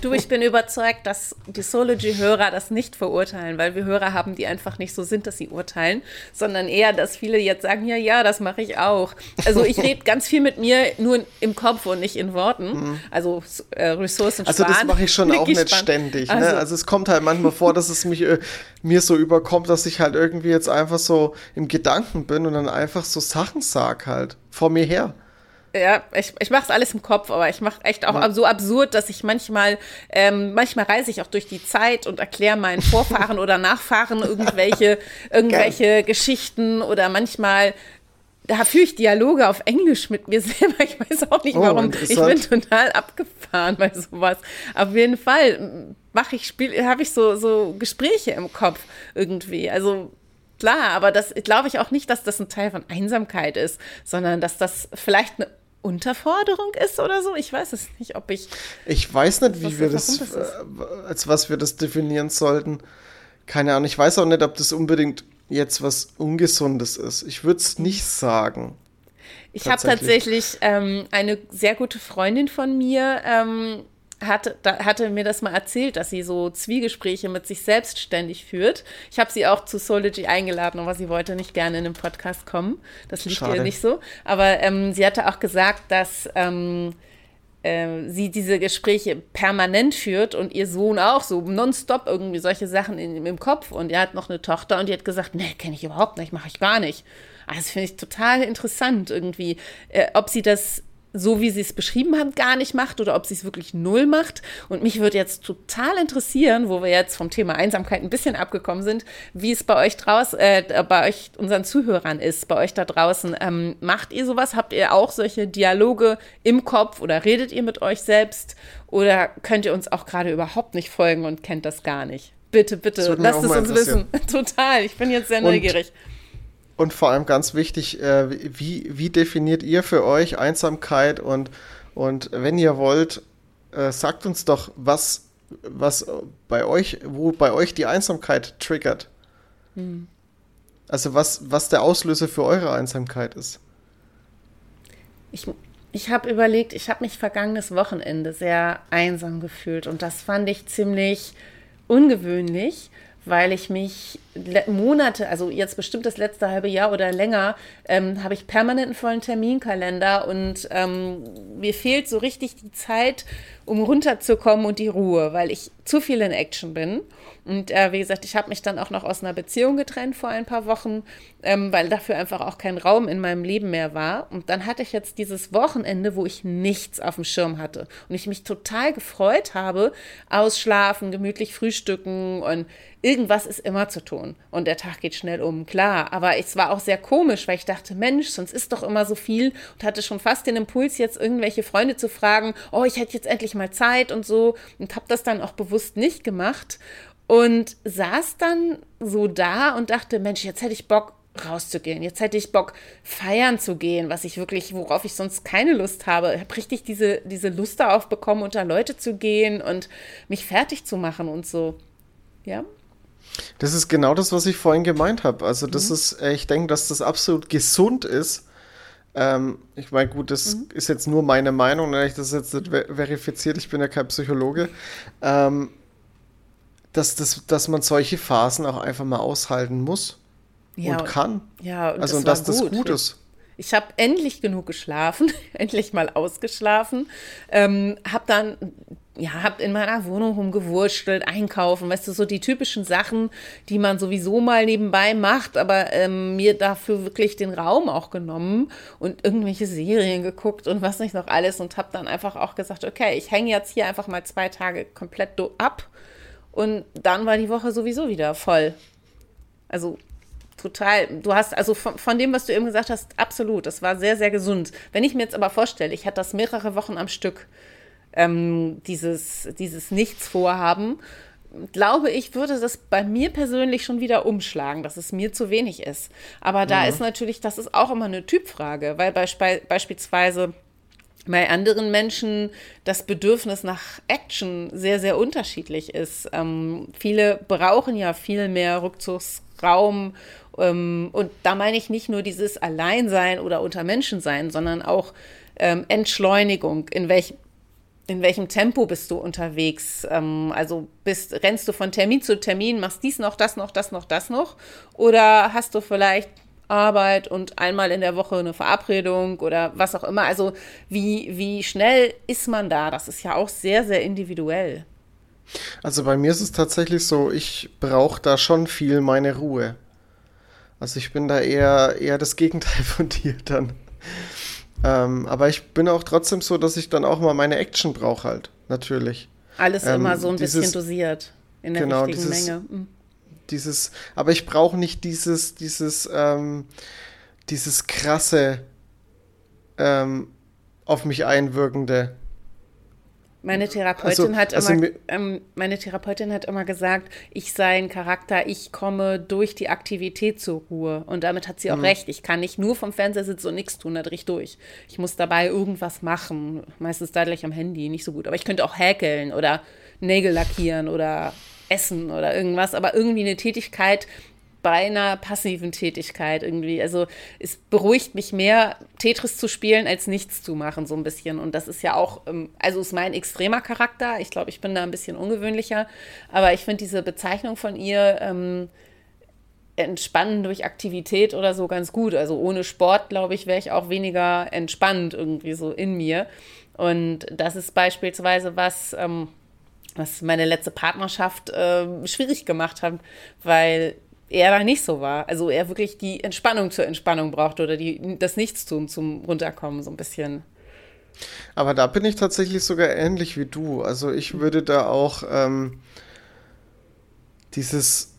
Du, ich bin überzeugt, dass die Sology-Hörer das nicht verurteilen, weil wir Hörer haben, die einfach nicht so sind, dass sie urteilen, sondern eher, dass viele jetzt sagen, ja, ja, das mache ich auch. Also ich rede ganz viel mit mir nur im Kopf und nicht in Worten. Also äh, Ressourcen Also das mache ich schon auch nicht sparen. ständig. Also, ne? also es kommt halt manchmal vor, dass es mich äh, mir so überkommt, dass ich halt irgendwie jetzt einfach so im Gedanken bin und dann einfach so Sachen sag halt vor mir her. Ja, ich, ich mache es alles im Kopf, aber ich mache echt auch ja. so absurd, dass ich manchmal, ähm, manchmal reise ich auch durch die Zeit und erkläre meinen Vorfahren oder Nachfahren irgendwelche, irgendwelche Geschichten oder manchmal da führe ich Dialoge auf Englisch mit mir selber. Ich weiß auch nicht oh, warum. Ich bin total abgefahren bei sowas. Auf jeden Fall mache ich Spiel, habe ich so so Gespräche im Kopf irgendwie. Also klar, aber das glaube ich auch nicht, dass das ein Teil von Einsamkeit ist, sondern dass das vielleicht eine Unterforderung ist oder so. Ich weiß es nicht, ob ich. Ich weiß nicht, wie wir das, das äh, als was wir das definieren sollten. Keine Ahnung. Ich weiß auch nicht, ob das unbedingt jetzt was Ungesundes ist. Ich würde es nicht sagen. Ich habe tatsächlich ähm, eine sehr gute Freundin von mir, ähm, hatte, da, hatte mir das mal erzählt, dass sie so Zwiegespräche mit sich selbst ständig führt. Ich habe sie auch zu Soology eingeladen, aber sie wollte nicht gerne in den Podcast kommen. Das liegt Schade. ihr nicht so. Aber ähm, sie hatte auch gesagt, dass ähm, äh, sie diese Gespräche permanent führt und ihr Sohn auch so nonstop irgendwie solche Sachen in, im Kopf. Und er hat noch eine Tochter und die hat gesagt, nee, kenne ich überhaupt nicht, mache ich gar nicht. Also das finde ich total interessant irgendwie, äh, ob sie das so wie sie es beschrieben haben, gar nicht macht oder ob sie es wirklich null macht. Und mich würde jetzt total interessieren, wo wir jetzt vom Thema Einsamkeit ein bisschen abgekommen sind, wie es bei euch draußen, äh, bei euch unseren Zuhörern ist, bei euch da draußen. Ähm, macht ihr sowas? Habt ihr auch solche Dialoge im Kopf oder redet ihr mit euch selbst? Oder könnt ihr uns auch gerade überhaupt nicht folgen und kennt das gar nicht? Bitte, bitte, lasst es uns wissen. Total, ich bin jetzt sehr neugierig. Und und vor allem ganz wichtig, äh, wie, wie definiert ihr für euch Einsamkeit und, und wenn ihr wollt, äh, sagt uns doch, was, was bei euch, wo bei euch die Einsamkeit triggert. Hm. Also was, was der Auslöser für eure Einsamkeit ist. Ich, ich habe überlegt, ich habe mich vergangenes Wochenende sehr einsam gefühlt und das fand ich ziemlich ungewöhnlich weil ich mich Monate, also jetzt bestimmt das letzte halbe Jahr oder länger, ähm, habe ich permanent einen vollen Terminkalender und ähm, mir fehlt so richtig die Zeit, um runterzukommen und die Ruhe, weil ich zu viel in Action bin. Und äh, wie gesagt, ich habe mich dann auch noch aus einer Beziehung getrennt vor ein paar Wochen, ähm, weil dafür einfach auch kein Raum in meinem Leben mehr war. Und dann hatte ich jetzt dieses Wochenende, wo ich nichts auf dem Schirm hatte. Und ich mich total gefreut habe, ausschlafen, gemütlich frühstücken und irgendwas ist immer zu tun. Und der Tag geht schnell um, klar. Aber es war auch sehr komisch, weil ich dachte, Mensch, sonst ist doch immer so viel und hatte schon fast den Impuls, jetzt irgendwelche Freunde zu fragen, oh, ich hätte jetzt endlich mal Zeit und so. Und habe das dann auch bewusst nicht gemacht und saß dann so da und dachte, Mensch, jetzt hätte ich Bock rauszugehen. Jetzt hätte ich Bock feiern zu gehen, was ich wirklich, worauf ich sonst keine Lust habe. Ich habe richtig diese, diese Lust darauf bekommen, unter Leute zu gehen und mich fertig zu machen und so. Ja. Das ist genau das, was ich vorhin gemeint habe. Also das mhm. ist, äh, ich denke, dass das absolut gesund ist. Ähm, ich meine, gut, das mhm. ist jetzt nur meine Meinung, ich das jetzt nicht verifiziert, ich bin ja kein Psychologe. Ähm, dass, das, dass man solche Phasen auch einfach mal aushalten muss ja, und kann. Ja, und also das dass gut. das gut ist. Ich habe endlich genug geschlafen, endlich mal ausgeschlafen, ähm, habe dann ja, hab in meiner Wohnung rumgewurschtelt, einkaufen, weißt du, so die typischen Sachen, die man sowieso mal nebenbei macht, aber ähm, mir dafür wirklich den Raum auch genommen und irgendwelche Serien geguckt und was nicht noch alles und habe dann einfach auch gesagt, okay, ich hänge jetzt hier einfach mal zwei Tage komplett ab und dann war die Woche sowieso wieder voll. Also total. Du hast, also von, von, dem, was du eben gesagt hast, absolut. Das war sehr, sehr gesund. Wenn ich mir jetzt aber vorstelle, ich hatte das mehrere Wochen am Stück, ähm, dieses, dieses Nichts-Vorhaben, glaube ich, würde das bei mir persönlich schon wieder umschlagen, dass es mir zu wenig ist. Aber da ja. ist natürlich, das ist auch immer eine Typfrage, weil beisp beispielsweise bei anderen Menschen das Bedürfnis nach Action sehr, sehr unterschiedlich ist. Ähm, viele brauchen ja viel mehr Rückzugsraum. Ähm, und da meine ich nicht nur dieses Alleinsein oder unter Menschen sein, sondern auch ähm, Entschleunigung. In, welch, in welchem Tempo bist du unterwegs? Ähm, also bist, rennst du von Termin zu Termin, machst dies noch, das noch, das noch, das noch? Oder hast du vielleicht Arbeit und einmal in der Woche eine Verabredung oder was auch immer. Also wie, wie schnell ist man da? Das ist ja auch sehr, sehr individuell. Also bei mir ist es tatsächlich so, ich brauche da schon viel meine Ruhe. Also ich bin da eher, eher das Gegenteil von dir dann. Ähm, aber ich bin auch trotzdem so, dass ich dann auch mal meine Action brauche halt, natürlich. Alles ähm, immer so ein dieses, bisschen dosiert in der genau, richtigen dieses, Menge. Mhm. Dieses, aber ich brauche nicht dieses, dieses, ähm, dieses krasse ähm, auf mich einwirkende. Meine Therapeutin, also, hat also immer, ähm, meine Therapeutin hat immer gesagt, ich sei ein Charakter, ich komme durch die Aktivität zur Ruhe. Und damit hat sie auch mhm. recht. Ich kann nicht nur vom Fernseher sitzen und nichts tun, da drehe ich durch. Ich muss dabei irgendwas machen. Meistens dadurch am Handy, nicht so gut. Aber ich könnte auch häkeln oder Nägel lackieren oder essen oder irgendwas. Aber irgendwie eine Tätigkeit, bei einer passiven Tätigkeit irgendwie. Also es beruhigt mich mehr, Tetris zu spielen, als nichts zu machen, so ein bisschen. Und das ist ja auch, ähm, also ist mein extremer Charakter. Ich glaube, ich bin da ein bisschen ungewöhnlicher. Aber ich finde diese Bezeichnung von ihr, ähm, entspannen durch Aktivität oder so ganz gut. Also ohne Sport, glaube ich, wäre ich auch weniger entspannt irgendwie so in mir. Und das ist beispielsweise was, ähm, was meine letzte Partnerschaft äh, schwierig gemacht hat, weil er da nicht so war. Also er wirklich die Entspannung zur Entspannung braucht oder die, das Nichtstun zum Runterkommen so ein bisschen. Aber da bin ich tatsächlich sogar ähnlich wie du. Also ich würde da auch ähm, dieses,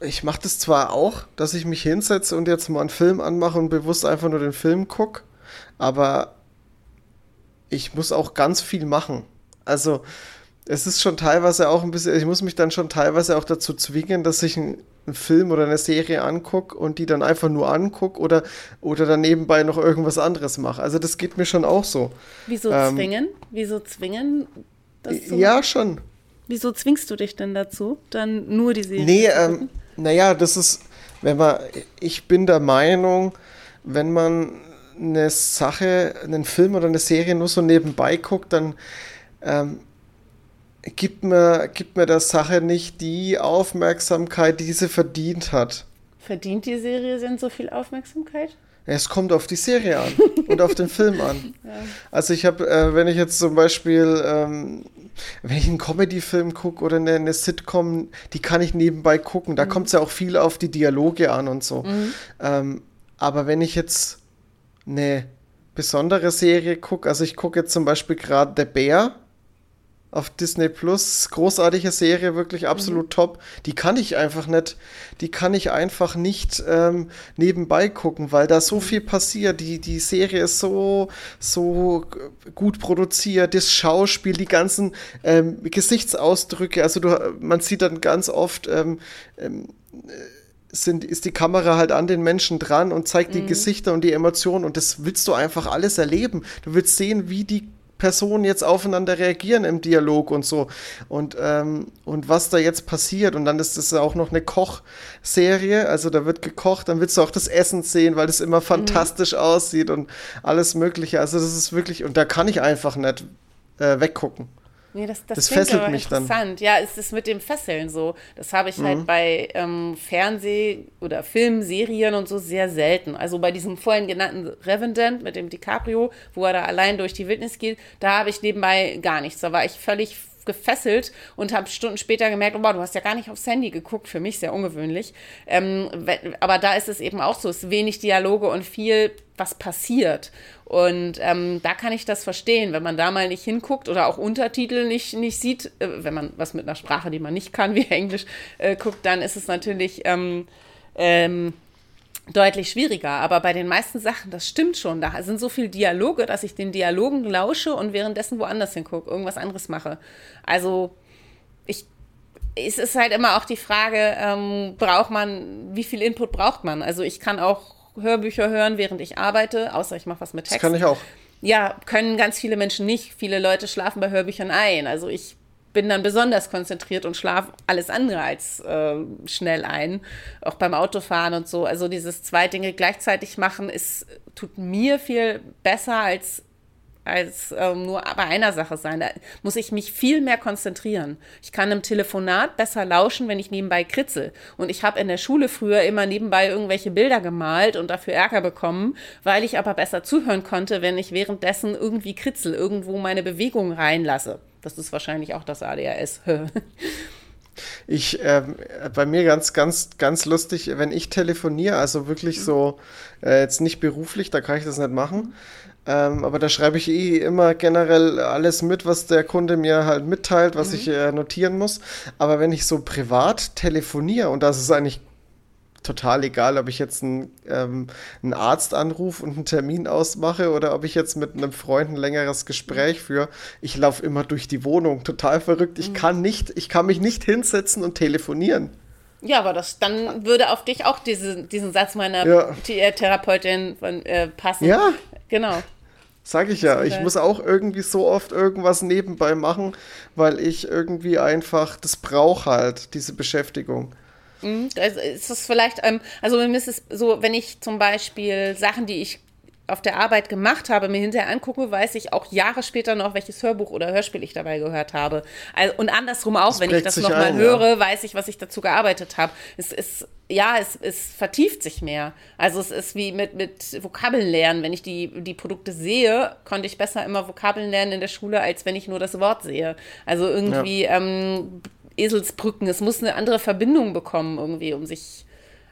ich mache das zwar auch, dass ich mich hinsetze und jetzt mal einen Film anmache und bewusst einfach nur den Film gucke, aber ich muss auch ganz viel machen. Also es ist schon teilweise auch ein bisschen, ich muss mich dann schon teilweise auch dazu zwingen, dass ich einen, einen Film oder eine Serie angucke und die dann einfach nur angucke oder, oder dann nebenbei noch irgendwas anderes mache. Also das geht mir schon auch so. Wieso ähm, zwingen? Wieso zwingen? ja, schon. Wieso zwingst du dich denn dazu, dann nur die Serie nee, ähm, naja, das ist, wenn man, ich bin der Meinung, wenn man eine Sache, einen Film oder eine Serie nur so nebenbei guckt, dann ähm, gibt mir, gibt mir der Sache nicht die Aufmerksamkeit, die sie verdient hat. Verdient die Serie denn so viel Aufmerksamkeit? Es kommt auf die Serie an und auf den Film an. Ja. Also ich habe, äh, wenn ich jetzt zum Beispiel, ähm, wenn ich einen Comedy-Film gucke oder eine, eine, Sitcom, die kann ich nebenbei gucken. Da mhm. kommt es ja auch viel auf die Dialoge an und so. Mhm. Ähm, aber wenn ich jetzt eine besondere Serie gucke, also ich gucke jetzt zum Beispiel gerade The Bear, auf Disney Plus. Großartige Serie, wirklich absolut mhm. top. Die kann ich einfach nicht, die kann ich einfach nicht ähm, nebenbei gucken, weil da so mhm. viel passiert. Die, die Serie ist so, so gut produziert, das Schauspiel, die ganzen ähm, Gesichtsausdrücke. Also du, man sieht dann ganz oft, ähm, ähm, sind, ist die Kamera halt an den Menschen dran und zeigt mhm. die Gesichter und die Emotionen und das willst du einfach alles erleben. Du willst sehen, wie die Personen jetzt aufeinander reagieren im Dialog und so. Und, ähm, und was da jetzt passiert. Und dann ist das auch noch eine Kochserie. Also da wird gekocht, dann willst du auch das Essen sehen, weil das immer mhm. fantastisch mhm. aussieht und alles Mögliche. Also das ist wirklich, und da kann ich einfach nicht äh, weggucken. Nee, das, das, das fesselt mich interessant. dann. Ja, es ist mit dem Fesseln so. Das habe ich halt mhm. halt bei ähm, Fernseh- oder Filmserien und so sehr selten. Also bei diesem vorhin genannten Revenant mit dem DiCaprio, wo er da allein durch die Wildnis geht, da habe ich nebenbei gar nichts. Da war ich völlig gefesselt und habe Stunden später gemerkt, oh, du hast ja gar nicht aufs Handy geguckt, für mich sehr ungewöhnlich. Ähm, aber da ist es eben auch so, es ist wenig Dialoge und viel, was passiert. Und ähm, da kann ich das verstehen, wenn man da mal nicht hinguckt oder auch Untertitel nicht, nicht sieht, äh, wenn man was mit einer Sprache, die man nicht kann, wie Englisch, äh, guckt, dann ist es natürlich ähm, ähm, deutlich schwieriger. Aber bei den meisten Sachen, das stimmt schon. Da sind so viele Dialoge, dass ich den Dialogen lausche und währenddessen woanders hingucke, irgendwas anderes mache. Also ich es ist halt immer auch die Frage, ähm, braucht man, wie viel Input braucht man? Also ich kann auch Hörbücher hören, während ich arbeite, außer ich mache was mit Text. Das kann ich auch. Ja, können ganz viele Menschen nicht. Viele Leute schlafen bei Hörbüchern ein. Also ich bin dann besonders konzentriert und schlafe alles andere als äh, schnell ein, auch beim Autofahren und so. Also dieses zwei Dinge gleichzeitig machen ist tut mir viel besser als als ähm, nur bei einer Sache sein. Da muss ich mich viel mehr konzentrieren. Ich kann im Telefonat besser lauschen, wenn ich nebenbei kritzel. Und ich habe in der Schule früher immer nebenbei irgendwelche Bilder gemalt und dafür Ärger bekommen, weil ich aber besser zuhören konnte, wenn ich währenddessen irgendwie kritzel, irgendwo meine Bewegung reinlasse. Das ist wahrscheinlich auch das ADHS. ich, äh, bei mir ganz, ganz, ganz lustig, wenn ich telefoniere, also wirklich so, äh, jetzt nicht beruflich, da kann ich das nicht machen, ähm, aber da schreibe ich eh immer generell alles mit, was der Kunde mir halt mitteilt, was mhm. ich äh, notieren muss. Aber wenn ich so privat telefoniere, und das ist eigentlich total egal, ob ich jetzt einen, ähm, einen Arzt anrufe und einen Termin ausmache oder ob ich jetzt mit einem Freund ein längeres Gespräch führe. Ich laufe immer durch die Wohnung, total verrückt. Ich mhm. kann nicht, ich kann mich nicht hinsetzen und telefonieren. Ja, aber das dann würde auf dich auch diese, diesen Satz meiner ja. Äh, Therapeutin von, äh, passen. Ja. Genau. Sag ich ja, ich muss auch irgendwie so oft irgendwas nebenbei machen, weil ich irgendwie einfach das brauche halt, diese Beschäftigung. Mhm, also ist es vielleicht, ähm, also mir ist es so, wenn ich zum Beispiel Sachen, die ich auf der Arbeit gemacht habe, mir hinterher angucke, weiß ich auch Jahre später noch, welches Hörbuch oder Hörspiel ich dabei gehört habe. Also, und andersrum auch, das wenn ich das nochmal höre, ja. weiß ich, was ich dazu gearbeitet habe. Es ist, ja, es, es vertieft sich mehr. Also es ist wie mit, mit Vokabeln lernen. Wenn ich die, die Produkte sehe, konnte ich besser immer Vokabeln lernen in der Schule, als wenn ich nur das Wort sehe. Also irgendwie ja. ähm, Eselsbrücken, es muss eine andere Verbindung bekommen irgendwie, um sich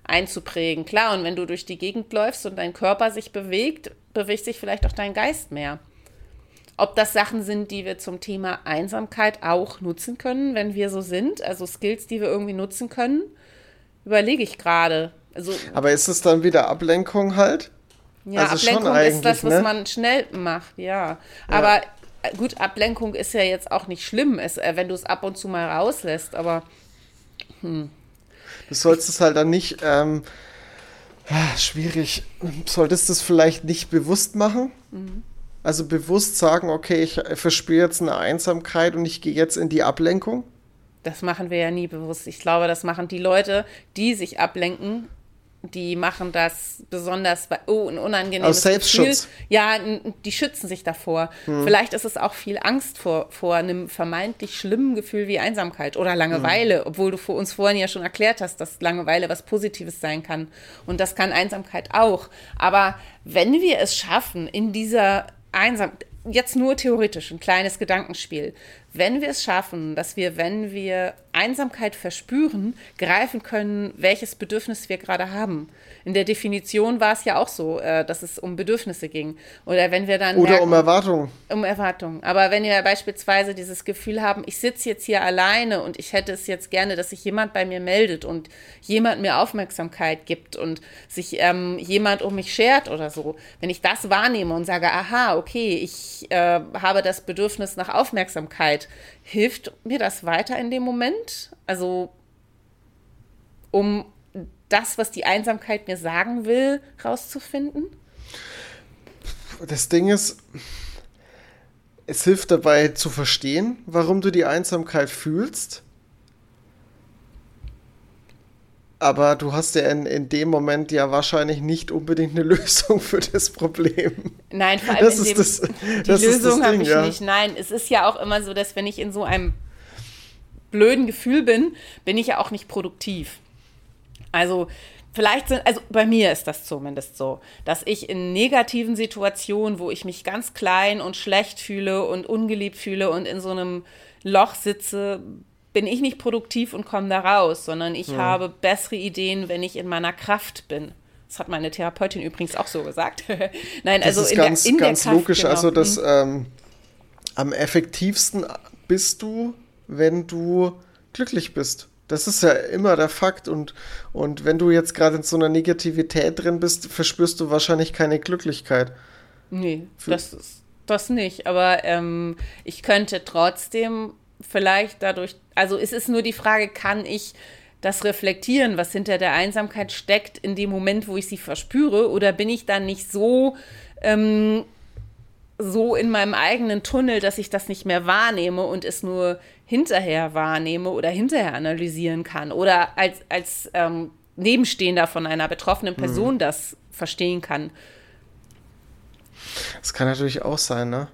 einzuprägen. Klar, und wenn du durch die Gegend läufst und dein Körper sich bewegt, bewegt sich vielleicht auch dein Geist mehr. Ob das Sachen sind, die wir zum Thema Einsamkeit auch nutzen können, wenn wir so sind, also Skills, die wir irgendwie nutzen können, überlege ich gerade. Also, Aber ist es dann wieder Ablenkung halt? Ja, also Ablenkung ist das, was ne? man schnell macht, ja. Aber ja. gut, Ablenkung ist ja jetzt auch nicht schlimm, es, äh, wenn du es ab und zu mal rauslässt, aber hm. Du sollst es halt dann nicht, ähm, ah, schwierig, solltest du es vielleicht nicht bewusst machen. Mhm. Also bewusst sagen, okay, ich verspüre jetzt eine Einsamkeit und ich gehe jetzt in die Ablenkung. Das machen wir ja nie bewusst. Ich glaube, das machen die Leute, die sich ablenken, die machen das besonders, oh, ein unangenehmes Aus Selbstschutz. Gefühl. Ja, die schützen sich davor. Hm. Vielleicht ist es auch viel Angst vor, vor einem vermeintlich schlimmen Gefühl wie Einsamkeit oder Langeweile, hm. obwohl du vor uns vorhin ja schon erklärt hast, dass Langeweile was Positives sein kann. Und das kann Einsamkeit auch. Aber wenn wir es schaffen, in dieser Einsamkeit, jetzt nur theoretisch, ein kleines Gedankenspiel, wenn wir es schaffen, dass wir, wenn wir Einsamkeit verspüren, greifen können, welches Bedürfnis wir gerade haben. In der Definition war es ja auch so, äh, dass es um Bedürfnisse ging. Oder wenn wir dann. Oder merken, um Erwartungen. Um Erwartungen. Aber wenn wir beispielsweise dieses Gefühl haben, ich sitze jetzt hier alleine und ich hätte es jetzt gerne, dass sich jemand bei mir meldet und jemand mir Aufmerksamkeit gibt und sich ähm, jemand um mich schert oder so. Wenn ich das wahrnehme und sage, aha, okay, ich äh, habe das Bedürfnis nach Aufmerksamkeit, hilft mir das weiter in dem Moment? Also, um das, was die Einsamkeit mir sagen will, rauszufinden? Das Ding ist, es hilft dabei zu verstehen, warum du die Einsamkeit fühlst. Aber du hast ja in, in dem Moment ja wahrscheinlich nicht unbedingt eine Lösung für das Problem. Nein, vor allem das in dem, das, die das Lösung habe ich ja. nicht. Nein, es ist ja auch immer so, dass wenn ich in so einem blöden Gefühl bin, bin ich ja auch nicht produktiv. Also vielleicht sind, also bei mir ist das zumindest so, dass ich in negativen Situationen, wo ich mich ganz klein und schlecht fühle und ungeliebt fühle und in so einem Loch sitze, bin ich nicht produktiv und komme da raus, sondern ich ja. habe bessere Ideen, wenn ich in meiner Kraft bin. Das hat meine Therapeutin übrigens auch so gesagt. Nein, das also ist in ganz, der, in ganz der Kraft, logisch. Genau. Also das mhm. ähm, am effektivsten bist du, wenn du glücklich bist. Das ist ja immer der Fakt. Und, und wenn du jetzt gerade in so einer Negativität drin bist, verspürst du wahrscheinlich keine Glücklichkeit. Nee, das, das nicht. Aber ähm, ich könnte trotzdem vielleicht dadurch, also es ist nur die Frage, kann ich das reflektieren, was hinter der Einsamkeit steckt, in dem Moment, wo ich sie verspüre, oder bin ich dann nicht so ähm, so in meinem eigenen Tunnel, dass ich das nicht mehr wahrnehme und es nur hinterher wahrnehme oder hinterher analysieren kann oder als, als ähm, Nebenstehender von einer betroffenen hm. Person hm. das verstehen kann. Das kann natürlich auch sein, ne?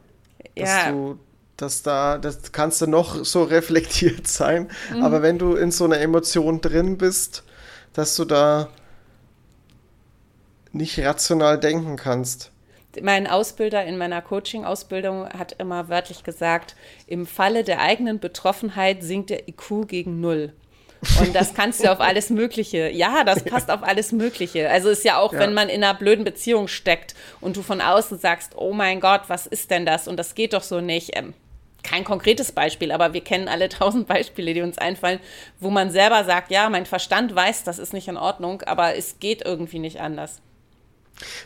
Dass ja. du, dass da, das kannst du noch so reflektiert sein, mhm. aber wenn du in so einer Emotion drin bist, dass du da nicht rational denken kannst mein Ausbilder in meiner Coaching-Ausbildung hat immer wörtlich gesagt, im Falle der eigenen Betroffenheit sinkt der IQ gegen Null. Und das kannst du auf alles Mögliche. Ja, das passt auf alles Mögliche. Also ist ja auch, ja. wenn man in einer blöden Beziehung steckt und du von außen sagst, oh mein Gott, was ist denn das? Und das geht doch so nicht. Ähm, kein konkretes Beispiel, aber wir kennen alle tausend Beispiele, die uns einfallen, wo man selber sagt, ja, mein Verstand weiß, das ist nicht in Ordnung, aber es geht irgendwie nicht anders.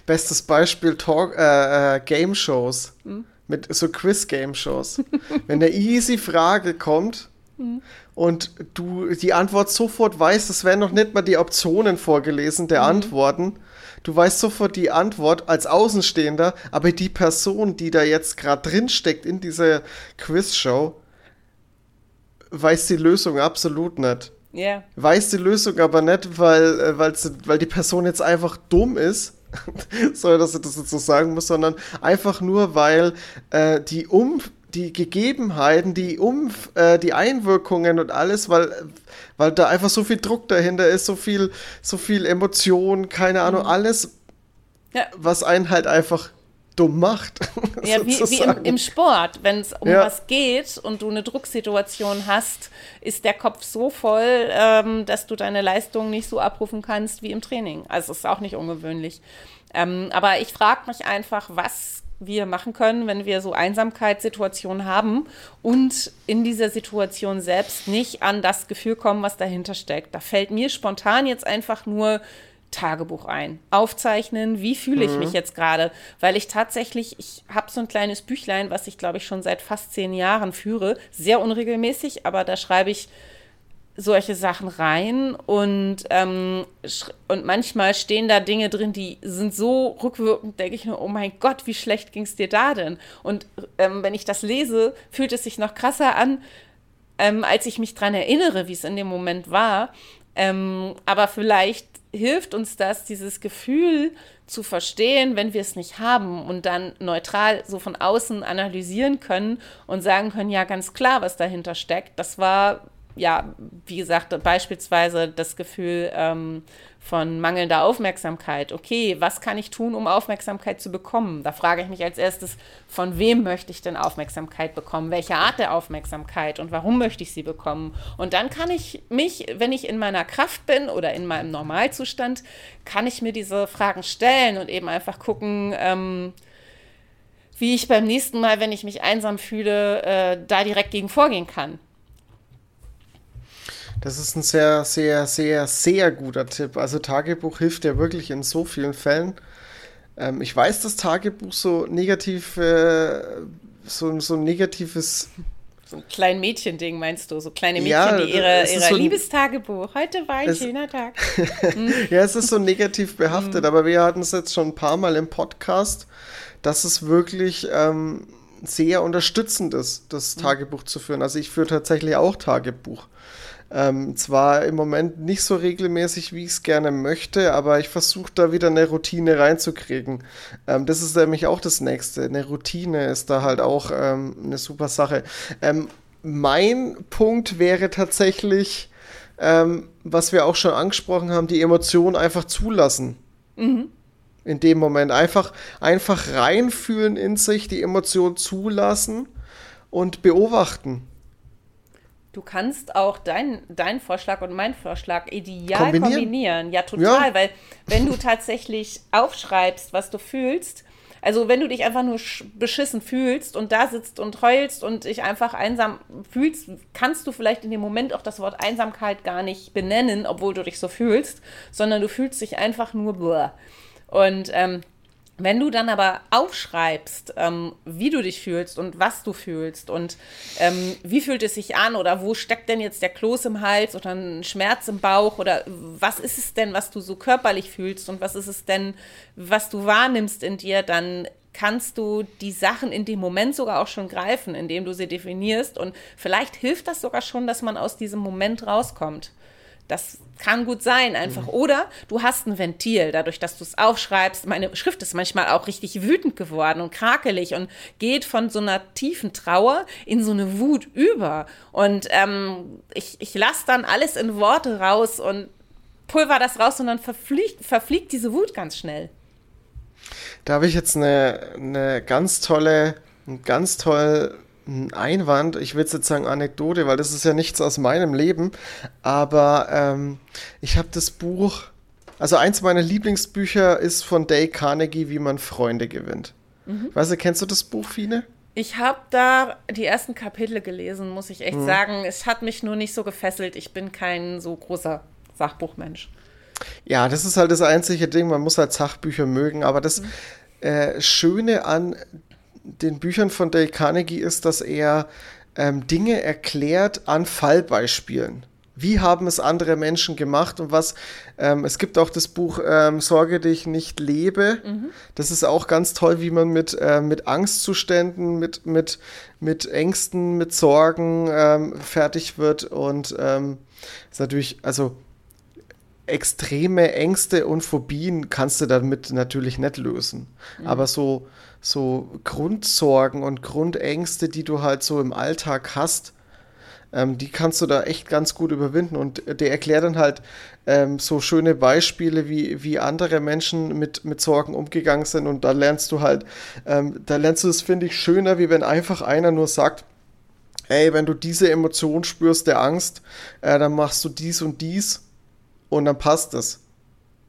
Bestes Beispiel Talk, äh, äh, Game Shows. Hm? Mit so Quiz-Game Shows. Wenn eine easy Frage kommt hm? und du die Antwort sofort weißt, es werden noch nicht mal die Optionen vorgelesen der hm. Antworten. Du weißt sofort die Antwort als Außenstehender, aber die Person, die da jetzt gerade drin steckt in dieser Quiz-Show, weiß die Lösung absolut nicht. Yeah. Weiß die Lösung aber nicht, weil, äh, weil die Person jetzt einfach dumm ist, sorry, dass ich das jetzt so sagen muss, sondern einfach nur, weil äh, die um die Gegebenheiten, die um äh, die Einwirkungen und alles, weil weil da einfach so viel Druck dahinter ist, so viel so viel Emotion, keine Ahnung, mhm. alles, ja. was einen halt einfach dumm macht. Ja, wie, wie im, im, Sport. Wenn es um ja. was geht und du eine Drucksituation hast, ist der Kopf so voll, ähm, dass du deine Leistung nicht so abrufen kannst wie im Training. Also es ist auch nicht ungewöhnlich. Ähm, aber ich frage mich einfach, was wir machen können, wenn wir so Einsamkeitssituationen haben und in dieser Situation selbst nicht an das Gefühl kommen, was dahinter steckt. Da fällt mir spontan jetzt einfach nur Tagebuch ein. Aufzeichnen, wie fühle ich mhm. mich jetzt gerade? Weil ich tatsächlich, ich habe so ein kleines Büchlein, was ich glaube ich schon seit fast zehn Jahren führe. Sehr unregelmäßig, aber da schreibe ich solche Sachen rein und, ähm, und manchmal stehen da Dinge drin, die sind so rückwirkend, denke ich nur, oh mein Gott, wie schlecht ging es dir da denn? Und ähm, wenn ich das lese, fühlt es sich noch krasser an, ähm, als ich mich daran erinnere, wie es in dem Moment war. Ähm, aber vielleicht hilft uns das, dieses Gefühl zu verstehen, wenn wir es nicht haben und dann neutral so von außen analysieren können und sagen können, ja, ganz klar, was dahinter steckt. Das war ja, wie gesagt, beispielsweise das Gefühl ähm, von mangelnder Aufmerksamkeit. Okay, was kann ich tun, um Aufmerksamkeit zu bekommen? Da frage ich mich als erstes, von wem möchte ich denn Aufmerksamkeit bekommen? Welche Art der Aufmerksamkeit und warum möchte ich sie bekommen? Und dann kann ich mich, wenn ich in meiner Kraft bin oder in meinem Normalzustand, kann ich mir diese Fragen stellen und eben einfach gucken, ähm, wie ich beim nächsten Mal, wenn ich mich einsam fühle, äh, da direkt gegen vorgehen kann. Das ist ein sehr, sehr, sehr, sehr guter Tipp. Also Tagebuch hilft ja wirklich in so vielen Fällen. Ähm, ich weiß, dass Tagebuch so negativ, äh, so, so ein negatives so ein kleines Mädchen-Ding meinst du? So kleine Mädchen, ja, die ihre, ihre so Liebestagebuch. Heute war ein es, schöner Tag. Hm? ja, es ist so negativ behaftet, hm. aber wir hatten es jetzt schon ein paar Mal im Podcast, dass es wirklich ähm, sehr unterstützend ist, das hm. Tagebuch zu führen. Also ich führe tatsächlich auch Tagebuch. Ähm, zwar im Moment nicht so regelmäßig, wie ich es gerne möchte, aber ich versuche da wieder eine Routine reinzukriegen. Ähm, das ist nämlich auch das Nächste. Eine Routine ist da halt auch ähm, eine super Sache. Ähm, mein Punkt wäre tatsächlich, ähm, was wir auch schon angesprochen haben, die Emotionen einfach zulassen. Mhm in dem Moment. Einfach, einfach reinfühlen in sich, die Emotion zulassen und beobachten. Du kannst auch deinen dein Vorschlag und meinen Vorschlag ideal kombinieren. kombinieren. Ja, total, ja. weil wenn du tatsächlich aufschreibst, was du fühlst, also wenn du dich einfach nur beschissen fühlst und da sitzt und heulst und dich einfach einsam fühlst, kannst du vielleicht in dem Moment auch das Wort Einsamkeit gar nicht benennen, obwohl du dich so fühlst, sondern du fühlst dich einfach nur bläh. Und ähm, wenn du dann aber aufschreibst, ähm, wie du dich fühlst und was du fühlst und ähm, wie fühlt es sich an oder wo steckt denn jetzt der Kloß im Hals oder ein Schmerz im Bauch oder was ist es denn, was du so körperlich fühlst und was ist es denn, was du wahrnimmst in dir, dann kannst du die Sachen in dem Moment sogar auch schon greifen, indem du sie definierst und vielleicht hilft das sogar schon, dass man aus diesem Moment rauskommt. Das kann gut sein, einfach. Mhm. Oder du hast ein Ventil, dadurch, dass du es aufschreibst. Meine Schrift ist manchmal auch richtig wütend geworden und krakelig und geht von so einer tiefen Trauer in so eine Wut über. Und ähm, ich, ich lasse dann alles in Worte raus und pulver das raus und dann verfliegt, verfliegt diese Wut ganz schnell. Da habe ich jetzt eine, eine ganz tolle, einen ganz toll ein Einwand. Ich will jetzt sagen Anekdote, weil das ist ja nichts aus meinem Leben. Aber ähm, ich habe das Buch, also eins meiner Lieblingsbücher ist von Dale Carnegie, wie man Freunde gewinnt. Mhm. Weißt du, kennst du das Buch, Fine? Ich habe da die ersten Kapitel gelesen, muss ich echt mhm. sagen. Es hat mich nur nicht so gefesselt. Ich bin kein so großer Sachbuchmensch. Ja, das ist halt das einzige Ding. Man muss halt Sachbücher mögen. Aber das mhm. äh, Schöne an den Büchern von Dale Carnegie ist, dass er ähm, Dinge erklärt an Fallbeispielen wie haben es andere Menschen gemacht und was, ähm, es gibt auch das Buch ähm, Sorge dich nicht lebe. Mhm. Das ist auch ganz toll, wie man mit, äh, mit Angstzuständen, mit, mit, mit Ängsten, mit Sorgen ähm, fertig wird und ähm, ist natürlich, also extreme Ängste und Phobien kannst du damit natürlich nicht lösen. Mhm. Aber so, so Grundsorgen und Grundängste, die du halt so im Alltag hast, ähm, die kannst du da echt ganz gut überwinden. Und der erklärt dann halt ähm, so schöne Beispiele, wie, wie andere Menschen mit, mit Sorgen umgegangen sind. Und da lernst du halt, ähm, da lernst du es, finde ich, schöner, wie wenn einfach einer nur sagt, ey, wenn du diese Emotion spürst der Angst, äh, dann machst du dies und dies und dann passt das.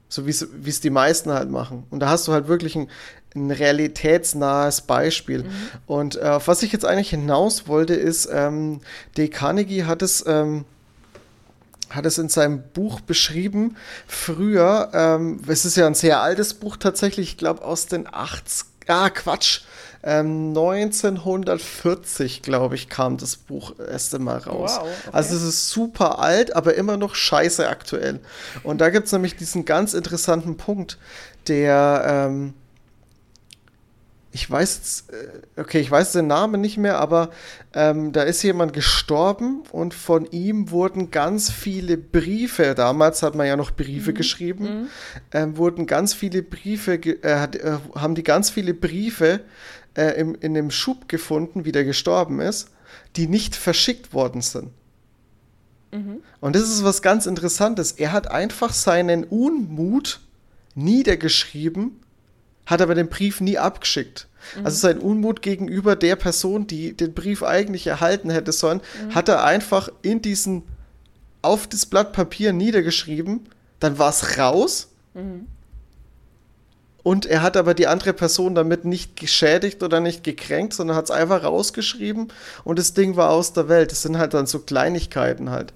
So wie es die meisten halt machen. Und da hast du halt wirklich ein, ein realitätsnahes Beispiel. Mhm. Und äh, auf was ich jetzt eigentlich hinaus wollte, ist, ähm, D. Carnegie hat es, ähm, hat es in seinem Buch beschrieben, früher, ähm, es ist ja ein sehr altes Buch tatsächlich, ich glaube aus den 80 Ah, Quatsch. 1940, ähm, glaube ich, kam das Buch erst einmal raus. Wow, okay. Also es ist super alt, aber immer noch scheiße aktuell. Und da gibt es nämlich diesen ganz interessanten Punkt, der, ähm, ich weiß äh, okay, ich weiß den Namen nicht mehr, aber ähm, da ist jemand gestorben und von ihm wurden ganz viele Briefe, damals hat man ja noch Briefe mhm. geschrieben, mhm. Ähm, wurden ganz viele Briefe, äh, äh, haben die ganz viele Briefe äh, im, in dem Schub gefunden, wie der gestorben ist, die nicht verschickt worden sind. Mhm. Und das ist was ganz Interessantes. Er hat einfach seinen Unmut niedergeschrieben hat aber den Brief nie abgeschickt. Mhm. Also sein Unmut gegenüber der Person, die den Brief eigentlich erhalten hätte sollen, mhm. hat er einfach in diesen auf das Blatt Papier niedergeschrieben. Dann war es raus. Mhm. Und er hat aber die andere Person damit nicht geschädigt oder nicht gekränkt, sondern hat es einfach rausgeschrieben und das Ding war aus der Welt. Das sind halt dann so Kleinigkeiten halt.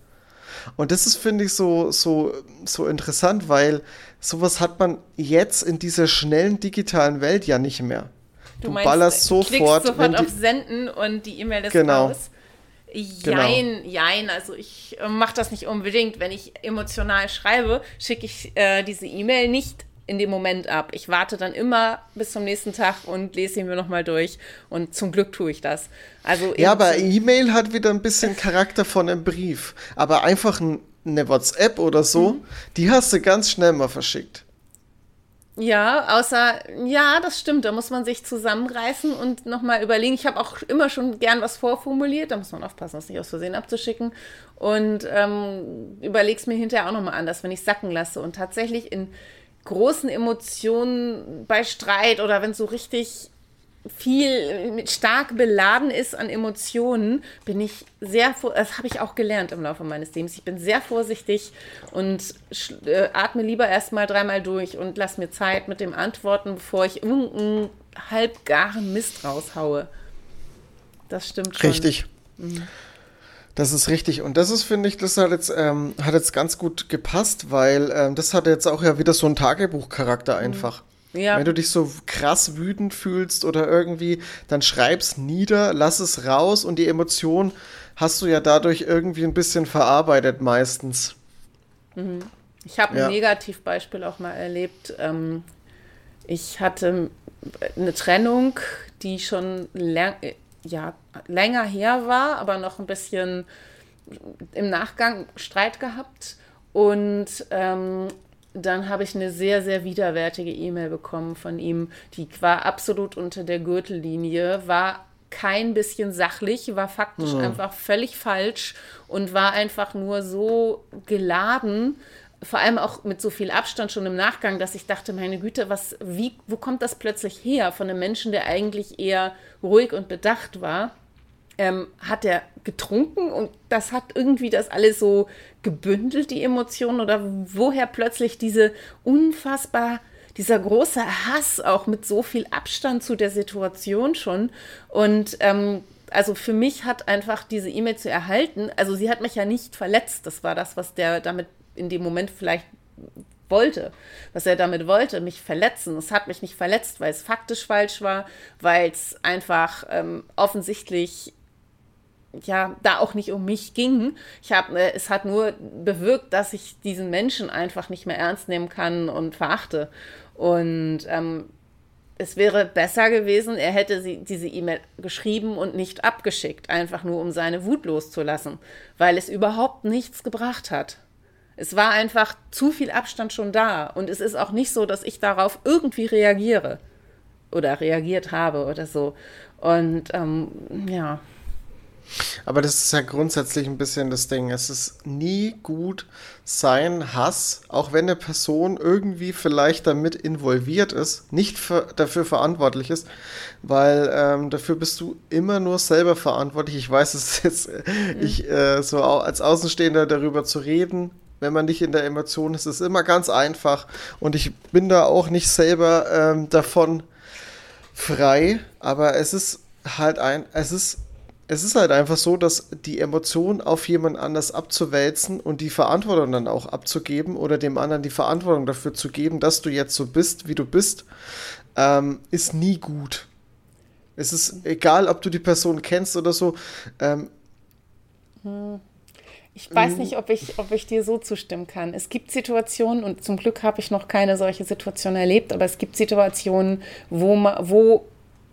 Und das ist, finde ich, so, so, so interessant, weil sowas hat man jetzt in dieser schnellen digitalen Welt ja nicht mehr. Du, du meinst, ballerst sofort. sofort auf Senden und die E-Mail ist genau. raus. Jein, genau. jein. Also ich äh, mache das nicht unbedingt. Wenn ich emotional schreibe, schicke ich äh, diese E-Mail nicht in dem Moment ab. Ich warte dann immer bis zum nächsten Tag und lese ihn mir nochmal durch. Und zum Glück tue ich das. Also ja, aber E-Mail hat wieder ein bisschen Charakter von einem Brief. Aber einfach ein, eine WhatsApp oder so, mhm. die hast du ganz schnell mal verschickt. Ja, außer, ja, das stimmt, da muss man sich zusammenreißen und nochmal überlegen. Ich habe auch immer schon gern was vorformuliert, da muss man aufpassen, das nicht aus Versehen abzuschicken. Und ähm, überleg's mir hinterher auch nochmal anders, wenn ich sacken lasse. Und tatsächlich in großen Emotionen bei Streit oder wenn so richtig viel stark beladen ist an Emotionen, bin ich sehr, das habe ich auch gelernt im Laufe meines Lebens. Ich bin sehr vorsichtig und äh, atme lieber erstmal dreimal durch und lass mir Zeit mit dem Antworten, bevor ich irgendeinen halbgaren Mist raushaue. Das stimmt schon. Richtig. Mhm. Das ist richtig. Und das ist, finde ich, das hat jetzt, ähm, hat jetzt ganz gut gepasst, weil ähm, das hat jetzt auch ja wieder so einen Tagebuchcharakter mhm. einfach. Ja. Wenn du dich so krass wütend fühlst oder irgendwie, dann schreib's nieder, lass es raus und die Emotion hast du ja dadurch irgendwie ein bisschen verarbeitet meistens. Mhm. Ich habe ein ja. Negativbeispiel auch mal erlebt. Ähm, ich hatte eine Trennung, die schon lang, ja, länger her war, aber noch ein bisschen im Nachgang Streit gehabt. Und ähm, dann habe ich eine sehr, sehr widerwärtige E-Mail bekommen von ihm. Die war absolut unter der Gürtellinie, war kein bisschen sachlich, war faktisch mhm. einfach völlig falsch und war einfach nur so geladen, vor allem auch mit so viel Abstand schon im Nachgang, dass ich dachte, meine Güte, was, wie, wo kommt das plötzlich her von einem Menschen, der eigentlich eher ruhig und bedacht war? ähm, hat er getrunken und das hat irgendwie das alles so gebündelt, die Emotionen? Oder woher plötzlich diese unfassbar, dieser große Hass auch mit so viel Abstand zu der Situation schon? Und ähm, also für mich hat einfach diese E-Mail zu erhalten, also sie hat mich ja nicht verletzt, das war das, was der damit in dem Moment vielleicht wollte, was er damit wollte, mich verletzen. Es hat mich nicht verletzt, weil es faktisch falsch war, weil es einfach ähm, offensichtlich ja, da auch nicht um mich ging. Ich habe, äh, es hat nur bewirkt, dass ich diesen Menschen einfach nicht mehr ernst nehmen kann und verachte. Und ähm, es wäre besser gewesen, er hätte sie, diese E-Mail geschrieben und nicht abgeschickt, einfach nur um seine Wut loszulassen, weil es überhaupt nichts gebracht hat. Es war einfach zu viel Abstand schon da und es ist auch nicht so, dass ich darauf irgendwie reagiere oder reagiert habe oder so. Und ähm, ja. Aber das ist ja grundsätzlich ein bisschen das Ding. Es ist nie gut, sein Hass, auch wenn eine Person irgendwie vielleicht damit involviert ist, nicht für, dafür verantwortlich ist, weil ähm, dafür bist du immer nur selber verantwortlich. Ich weiß, es jetzt, mhm. ich äh, so als Außenstehender darüber zu reden, wenn man nicht in der Emotion ist, ist immer ganz einfach. Und ich bin da auch nicht selber ähm, davon frei, aber es ist halt ein, es ist es ist halt einfach so, dass die Emotion auf jemand anders abzuwälzen und die Verantwortung dann auch abzugeben oder dem anderen die Verantwortung dafür zu geben, dass du jetzt so bist, wie du bist, ähm, ist nie gut. Es ist egal, ob du die Person kennst oder so. Ähm, ich weiß nicht, ob ich, ob ich dir so zustimmen kann. Es gibt Situationen, und zum Glück habe ich noch keine solche Situation erlebt, aber es gibt Situationen, wo, wo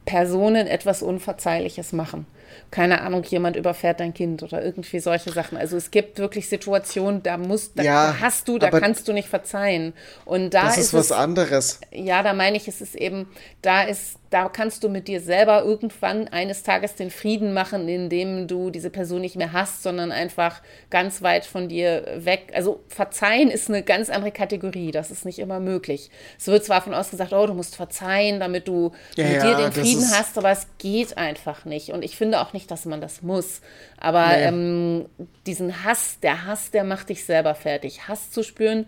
Personen etwas Unverzeihliches machen keine Ahnung, jemand überfährt dein Kind oder irgendwie solche Sachen. Also es gibt wirklich Situationen, da musst, da, ja, da hast du, da kannst du nicht verzeihen. Und da das ist, ist was es, anderes. Ja, da meine ich, es ist eben, da ist da kannst du mit dir selber irgendwann eines Tages den Frieden machen, indem du diese Person nicht mehr hast, sondern einfach ganz weit von dir weg. Also verzeihen ist eine ganz andere Kategorie. Das ist nicht immer möglich. Es wird zwar von aus gesagt, oh, du musst verzeihen, damit du ja, mit dir den Frieden hast, aber es geht einfach nicht. Und ich finde auch nicht, dass man das muss. Aber nee. ähm, diesen Hass, der Hass, der macht dich selber fertig. Hass zu spüren,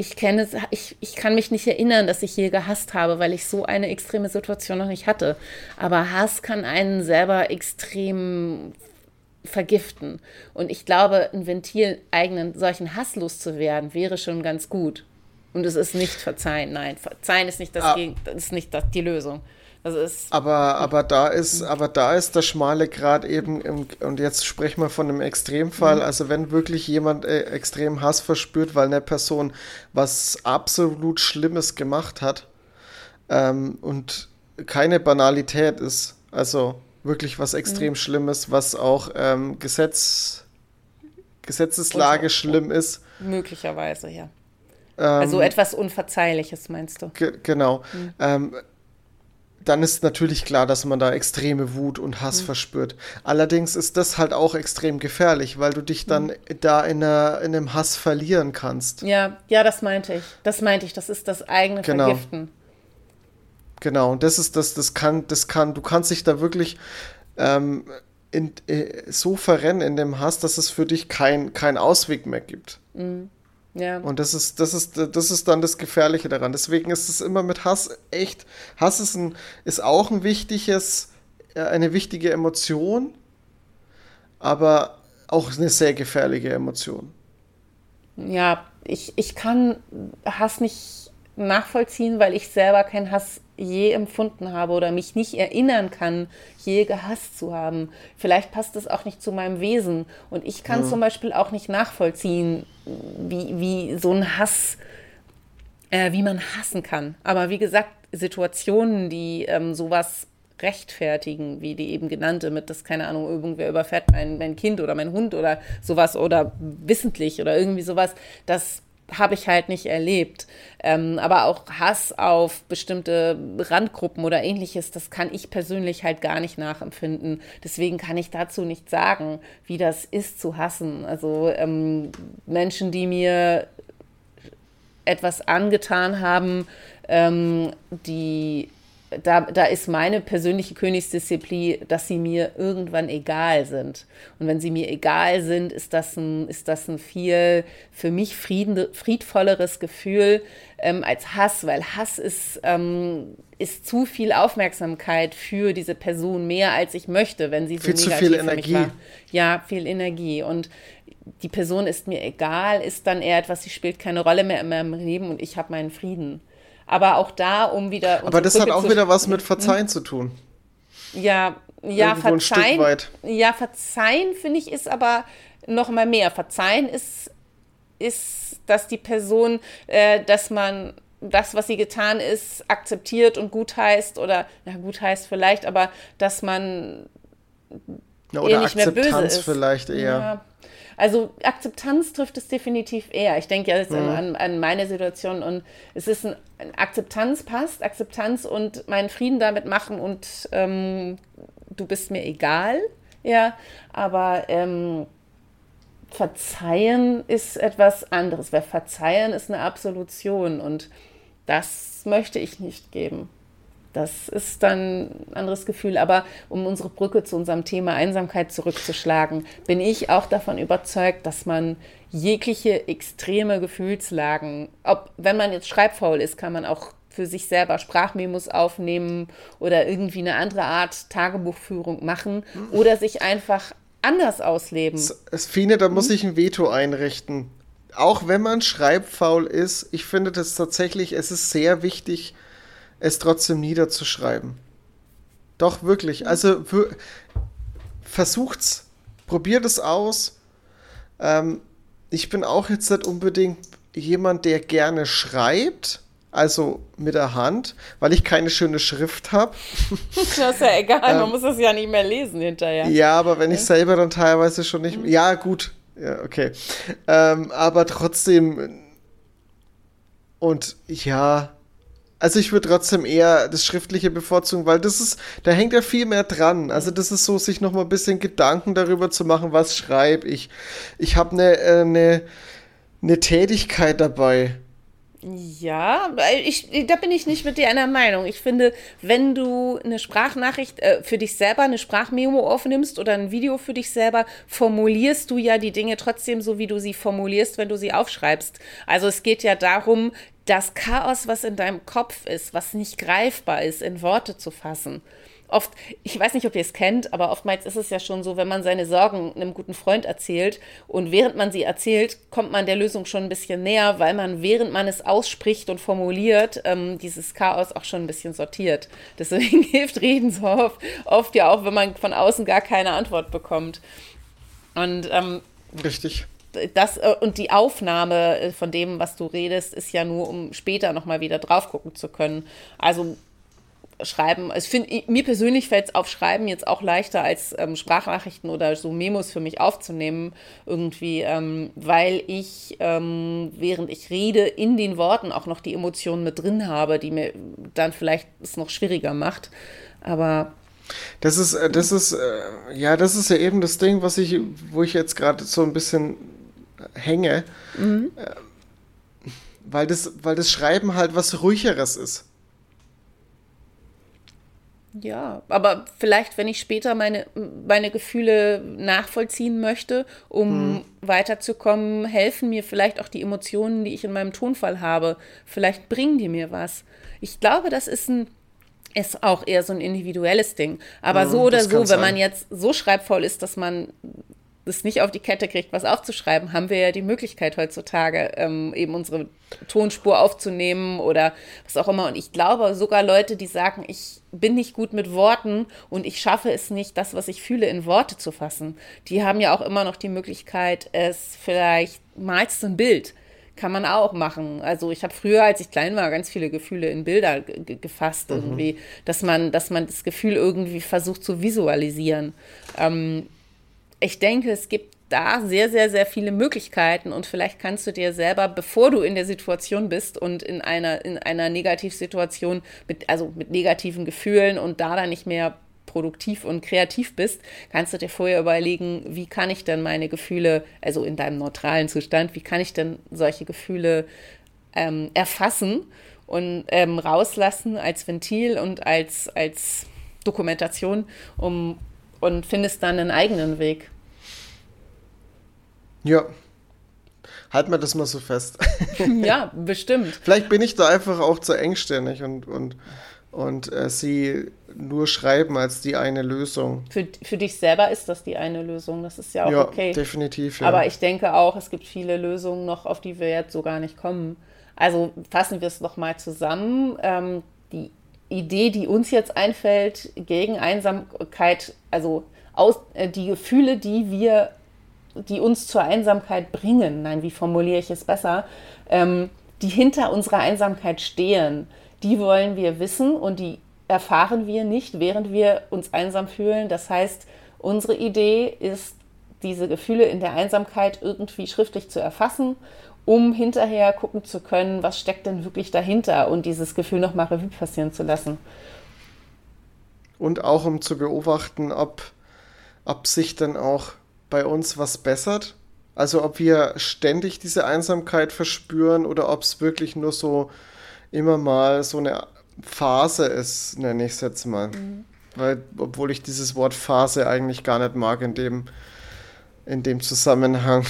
ich kenne, ich, ich kann mich nicht erinnern, dass ich je gehasst habe, weil ich so eine extreme Situation noch nicht hatte. Aber Hass kann einen selber extrem vergiften. Und ich glaube, ein Ventil, eigenen solchen Hass loszuwerden, wäre schon ganz gut. Und es ist nicht verzeihen, nein, verzeihen ist nicht das, ah. das ist nicht das, die Lösung. Das ist aber, aber da ist, aber da ist der schmale Grad eben, im, und jetzt sprechen wir von einem Extremfall, mhm. also wenn wirklich jemand äh, extrem Hass verspürt, weil eine Person was absolut Schlimmes gemacht hat ähm, und keine Banalität ist, also wirklich was extrem mhm. Schlimmes, was auch ähm, Gesetz, Gesetzeslage und, schlimm ist. Möglicherweise, ja. also ähm, etwas Unverzeihliches, meinst du? genau. Mhm. Dann ist natürlich klar, dass man da extreme Wut und Hass mhm. verspürt. Allerdings ist das halt auch extrem gefährlich, weil du dich dann mhm. da in, einer, in, einem Hass verlieren kannst. Ja, ja, das meinte ich. Das meinte ich. Das ist das eigene genau. Vergiften. Genau, und das ist das, das kann, das kann, du kannst dich da wirklich ähm, in, äh, so verrennen in dem Hass, dass es für dich keinen kein Ausweg mehr gibt. Mhm. Ja. Und das ist, das ist, das ist dann das Gefährliche daran. Deswegen ist es immer mit Hass echt. Hass ist, ein, ist auch ein wichtiges, äh, eine wichtige Emotion, aber auch eine sehr gefährliche Emotion. Ja, ich, ich kann Hass nicht nachvollziehen, weil ich selber keinen Hass je empfunden habe oder mich nicht erinnern kann, je gehasst zu haben. Vielleicht passt es auch nicht zu meinem Wesen. Und ich kann mhm. zum Beispiel auch nicht nachvollziehen, wie, wie so ein Hass, äh, wie man hassen kann. Aber wie gesagt, Situationen, die ähm, sowas rechtfertigen, wie die eben genannte, mit, dass, keine Ahnung, irgendwer überfährt mein, mein Kind oder mein Hund oder sowas oder wissentlich oder irgendwie sowas, das habe ich halt nicht erlebt. Ähm, aber auch Hass auf bestimmte Randgruppen oder ähnliches, das kann ich persönlich halt gar nicht nachempfinden. Deswegen kann ich dazu nicht sagen, wie das ist zu hassen. Also ähm, Menschen, die mir etwas angetan haben, ähm, die da, da ist meine persönliche Königsdisziplin, dass sie mir irgendwann egal sind. Und wenn sie mir egal sind, ist das ein, ist das ein viel für mich frieden, friedvolleres Gefühl ähm, als Hass, weil Hass ist, ähm, ist zu viel Aufmerksamkeit für diese Person, mehr als ich möchte, wenn sie so viel zu viel Energie. War. Ja, viel Energie. Und die Person ist mir egal, ist dann eher etwas, sie spielt keine Rolle mehr in meinem Leben und ich habe meinen Frieden. Aber auch da, um wieder. Aber das Brücke hat auch wieder was mit Verzeihen zu tun. Ja, ja, Irgendwo verzeihen. Ja, verzeihen finde ich ist aber noch mal mehr. Verzeihen ist, ist, dass die Person, äh, dass man das, was sie getan ist, akzeptiert und gut heißt oder ja gut heißt vielleicht, aber dass man ja, oder nicht Akzeptanz mehr böse ist. vielleicht eher. Ja. Also Akzeptanz trifft es definitiv eher. Ich denke jetzt mhm. an, an, meine Situation und es ist ein, Akzeptanz passt, Akzeptanz und meinen Frieden damit machen und ähm, du bist mir egal, ja, aber ähm, Verzeihen ist etwas anderes, weil Verzeihen ist eine Absolution und das möchte ich nicht geben. Das ist dann ein anderes Gefühl. Aber um unsere Brücke zu unserem Thema Einsamkeit zurückzuschlagen, bin ich auch davon überzeugt, dass man jegliche extreme Gefühlslagen, ob wenn man jetzt schreibfaul ist, kann man auch für sich selber Sprachmemos aufnehmen oder irgendwie eine andere Art Tagebuchführung machen oder sich einfach anders ausleben. Es, Fine, da muss mhm. ich ein Veto einrichten. Auch wenn man schreibfaul ist, ich finde das tatsächlich, es ist sehr wichtig, es trotzdem niederzuschreiben. Doch, wirklich. Also versucht's. Probiert es aus. Ähm, ich bin auch jetzt nicht unbedingt jemand, der gerne schreibt. Also mit der Hand, weil ich keine schöne Schrift habe. Das ist ja egal, ähm, man muss das ja nicht mehr lesen hinterher. Ja, aber wenn ich selber dann teilweise schon nicht. Mhm. Ja, gut. Ja, okay. Ähm, aber trotzdem. Und ja, also ich würde trotzdem eher das Schriftliche bevorzugen, weil das ist, da hängt ja viel mehr dran. Also das ist so, sich noch mal ein bisschen Gedanken darüber zu machen, was schreibe ich. Ich habe eine, äh, eine, eine Tätigkeit dabei. Ja, ich, da bin ich nicht mit dir einer Meinung. Ich finde, wenn du eine Sprachnachricht äh, für dich selber, eine Sprachmemo aufnimmst oder ein Video für dich selber, formulierst du ja die Dinge trotzdem so, wie du sie formulierst, wenn du sie aufschreibst. Also es geht ja darum, das Chaos, was in deinem Kopf ist, was nicht greifbar ist, in Worte zu fassen oft, ich weiß nicht, ob ihr es kennt, aber oftmals ist es ja schon so, wenn man seine Sorgen einem guten Freund erzählt und während man sie erzählt, kommt man der Lösung schon ein bisschen näher, weil man, während man es ausspricht und formuliert, ähm, dieses Chaos auch schon ein bisschen sortiert. Deswegen hilft Reden so oft, oft ja auch, wenn man von außen gar keine Antwort bekommt. Und ähm, Richtig das äh, und die Aufnahme äh, von dem, was du redest, ist ja nur, um später nochmal wieder drauf gucken zu können. Also Schreiben, also ich mir persönlich fällt es auf Schreiben jetzt auch leichter als ähm, Sprachnachrichten oder so Memos für mich aufzunehmen, irgendwie, ähm, weil ich, ähm, während ich rede, in den Worten auch noch die Emotionen mit drin habe, die mir dann vielleicht es noch schwieriger macht. Aber das ist, äh, das ist, äh, ja, das ist ja eben das Ding, was ich, wo ich jetzt gerade so ein bisschen hänge. Mhm. Äh, weil das, weil das Schreiben halt was ruhigeres ist. Ja, aber vielleicht, wenn ich später meine, meine Gefühle nachvollziehen möchte, um hm. weiterzukommen, helfen mir vielleicht auch die Emotionen, die ich in meinem Tonfall habe. Vielleicht bringen die mir was. Ich glaube, das ist ein ist auch eher so ein individuelles Ding. Aber hm, so oder so, wenn sein. man jetzt so schreibvoll ist, dass man es nicht auf die Kette kriegt, was aufzuschreiben, haben wir ja die Möglichkeit heutzutage, ähm, eben unsere Tonspur aufzunehmen oder was auch immer. Und ich glaube sogar Leute, die sagen, ich bin nicht gut mit Worten und ich schaffe es nicht, das, was ich fühle, in Worte zu fassen. Die haben ja auch immer noch die Möglichkeit, es vielleicht malst du ein Bild kann man auch machen. Also ich habe früher, als ich klein war, ganz viele Gefühle in Bilder gefasst, mhm. irgendwie, dass man, dass man das Gefühl irgendwie versucht zu visualisieren. Ähm, ich denke, es gibt da sehr, sehr, sehr viele Möglichkeiten und vielleicht kannst du dir selber, bevor du in der Situation bist und in einer, in einer Negativsituation, mit, also mit negativen Gefühlen und da dann nicht mehr produktiv und kreativ bist, kannst du dir vorher überlegen, wie kann ich denn meine Gefühle, also in deinem neutralen Zustand, wie kann ich denn solche Gefühle ähm, erfassen und ähm, rauslassen als Ventil und als, als Dokumentation um, und findest dann einen eigenen Weg. Ja. Halt mir das mal so fest. ja, bestimmt. Vielleicht bin ich da einfach auch zu engstirnig und, und, und äh, sie nur schreiben als die eine Lösung. Für, für dich selber ist das die eine Lösung, das ist ja auch ja, okay. definitiv. Ja. Aber ich denke auch, es gibt viele Lösungen noch, auf die wir jetzt so gar nicht kommen. Also fassen wir es nochmal zusammen. Ähm, Idee, die uns jetzt einfällt gegen Einsamkeit, also aus, äh, die Gefühle, die wir die uns zur Einsamkeit bringen, nein, wie formuliere ich es besser, ähm, die hinter unserer Einsamkeit stehen, die wollen wir wissen und die erfahren wir nicht, während wir uns einsam fühlen. Das heißt, unsere Idee ist, diese Gefühle in der Einsamkeit irgendwie schriftlich zu erfassen, um hinterher gucken zu können, was steckt denn wirklich dahinter und dieses Gefühl nochmal Revue passieren zu lassen. Und auch um zu beobachten, ob, ob sich dann auch bei uns was bessert? Also ob wir ständig diese Einsamkeit verspüren oder ob es wirklich nur so immer mal so eine Phase ist, nenne ich es jetzt mal. Mhm. Weil, obwohl ich dieses Wort Phase eigentlich gar nicht mag in dem, in dem Zusammenhang.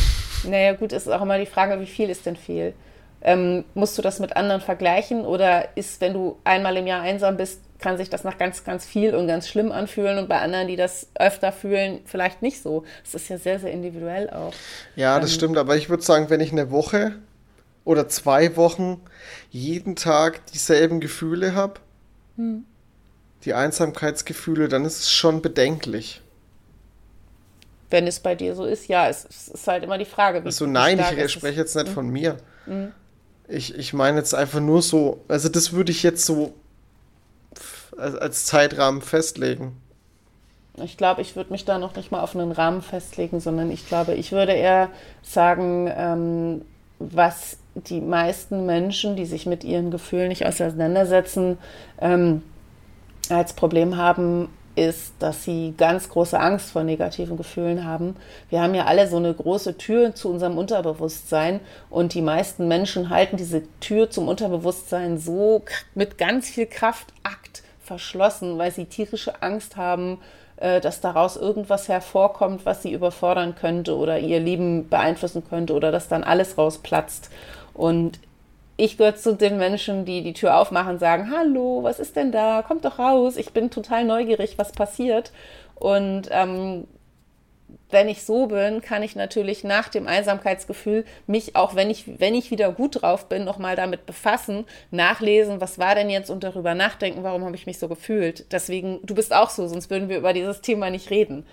Naja, gut, ist auch immer die Frage, wie viel ist denn viel? Ähm, musst du das mit anderen vergleichen oder ist, wenn du einmal im Jahr einsam bist, kann sich das nach ganz, ganz viel und ganz schlimm anfühlen und bei anderen, die das öfter fühlen, vielleicht nicht so. Das ist ja sehr, sehr individuell auch. Ja, das ähm, stimmt, aber ich würde sagen, wenn ich eine Woche oder zwei Wochen jeden Tag dieselben Gefühle habe, hm. die Einsamkeitsgefühle, dann ist es schon bedenklich. Wenn es bei dir so ist, ja, es, es ist halt immer die Frage. Wie also nein, ich spreche jetzt nicht hm. von mir. Hm. Ich, ich meine jetzt einfach nur so, also das würde ich jetzt so als Zeitrahmen festlegen? Ich glaube, ich würde mich da noch nicht mal auf einen Rahmen festlegen, sondern ich glaube, ich würde eher sagen, ähm, was die meisten Menschen, die sich mit ihren Gefühlen nicht auseinandersetzen, ähm, als Problem haben, ist, dass sie ganz große Angst vor negativen Gefühlen haben. Wir haben ja alle so eine große Tür zu unserem Unterbewusstsein und die meisten Menschen halten diese Tür zum Unterbewusstsein so mit ganz viel Kraft akt verschlossen, weil sie tierische Angst haben, äh, dass daraus irgendwas hervorkommt, was sie überfordern könnte oder ihr Leben beeinflussen könnte oder dass dann alles rausplatzt. Und ich gehöre zu den Menschen, die die Tür aufmachen und sagen, hallo, was ist denn da? Kommt doch raus, ich bin total neugierig, was passiert. Und ähm, wenn ich so bin, kann ich natürlich nach dem Einsamkeitsgefühl mich auch, wenn ich, wenn ich wieder gut drauf bin, nochmal damit befassen, nachlesen, was war denn jetzt und darüber nachdenken, warum habe ich mich so gefühlt. Deswegen, du bist auch so, sonst würden wir über dieses Thema nicht reden.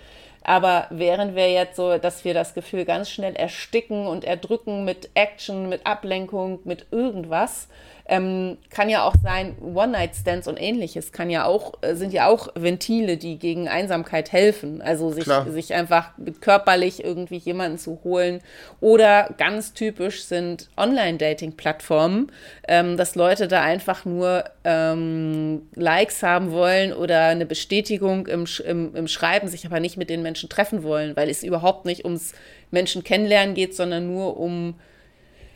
Aber während wir jetzt so, dass wir das Gefühl ganz schnell ersticken und erdrücken mit Action, mit Ablenkung, mit irgendwas, ähm, kann ja auch sein, One-Night-Stands und ähnliches kann ja auch, äh, sind ja auch Ventile, die gegen Einsamkeit helfen. Also sich, sich einfach körperlich irgendwie jemanden zu holen. Oder ganz typisch sind Online-Dating-Plattformen, ähm, dass Leute da einfach nur ähm, Likes haben wollen oder eine Bestätigung im, im, im Schreiben, sich aber nicht mit den Menschen treffen wollen, weil es überhaupt nicht ums Menschen kennenlernen geht, sondern nur um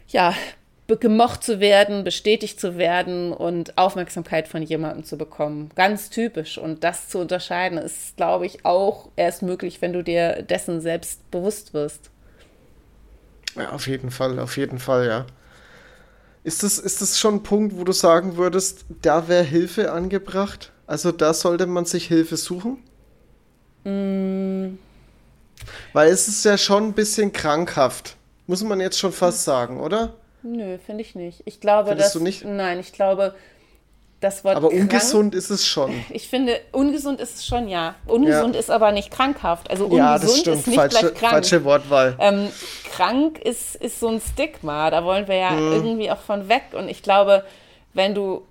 ja, gemocht zu werden, bestätigt zu werden und Aufmerksamkeit von jemandem zu bekommen. Ganz typisch. Und das zu unterscheiden, ist, glaube ich, auch erst möglich, wenn du dir dessen selbst bewusst wirst. Ja, auf jeden Fall, auf jeden Fall, ja. Ist das, ist das schon ein Punkt, wo du sagen würdest, da wäre Hilfe angebracht? Also da sollte man sich Hilfe suchen? Mm. Weil es ist ja schon ein bisschen krankhaft. Muss man jetzt schon fast sagen, oder? Nö, finde ich nicht. Ich glaube, Findest dass. Du nicht? Nein, ich glaube, das Wort. Aber krank, ungesund ist es schon. Ich finde, ungesund ist es schon, ja. Ungesund ja. ist aber nicht krankhaft. Also ungesund ja, das stimmt. ist nicht falsche, gleich krank. Falsche Wortwahl. Ähm, krank ist, ist so ein Stigma. Da wollen wir ja hm. irgendwie auch von weg. Und ich glaube, wenn du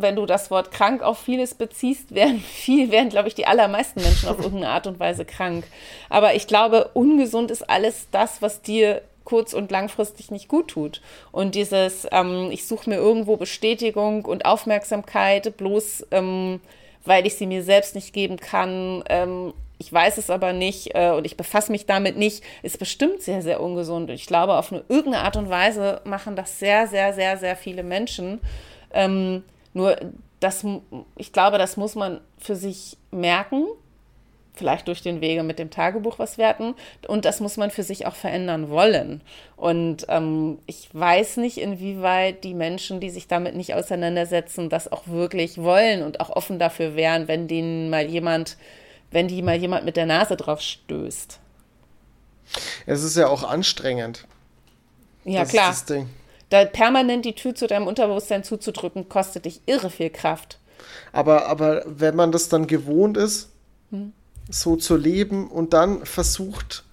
wenn du das Wort krank auf vieles beziehst, werden viel, werden, glaube ich, die allermeisten Menschen auf irgendeine Art und Weise krank. Aber ich glaube, ungesund ist alles das, was dir kurz- und langfristig nicht gut tut. Und dieses, ähm, ich suche mir irgendwo Bestätigung und Aufmerksamkeit, bloß ähm, weil ich sie mir selbst nicht geben kann, ähm, ich weiß es aber nicht äh, und ich befasse mich damit nicht, ist bestimmt sehr, sehr ungesund. Und ich glaube, auf eine irgendeine Art und Weise machen das sehr, sehr, sehr, sehr viele Menschen. Ähm, nur das, ich glaube, das muss man für sich merken vielleicht durch den Wege mit dem Tagebuch was werten. Und das muss man für sich auch verändern wollen. Und ähm, ich weiß nicht, inwieweit die Menschen, die sich damit nicht auseinandersetzen, das auch wirklich wollen und auch offen dafür wären, wenn denen mal jemand, wenn die mal jemand mit der Nase drauf stößt. Es ist ja auch anstrengend. Ja, das klar. Da permanent die Tür zu deinem Unterbewusstsein zuzudrücken, kostet dich irre viel Kraft. Aber, aber wenn man das dann gewohnt ist, hm so zu leben und dann versucht,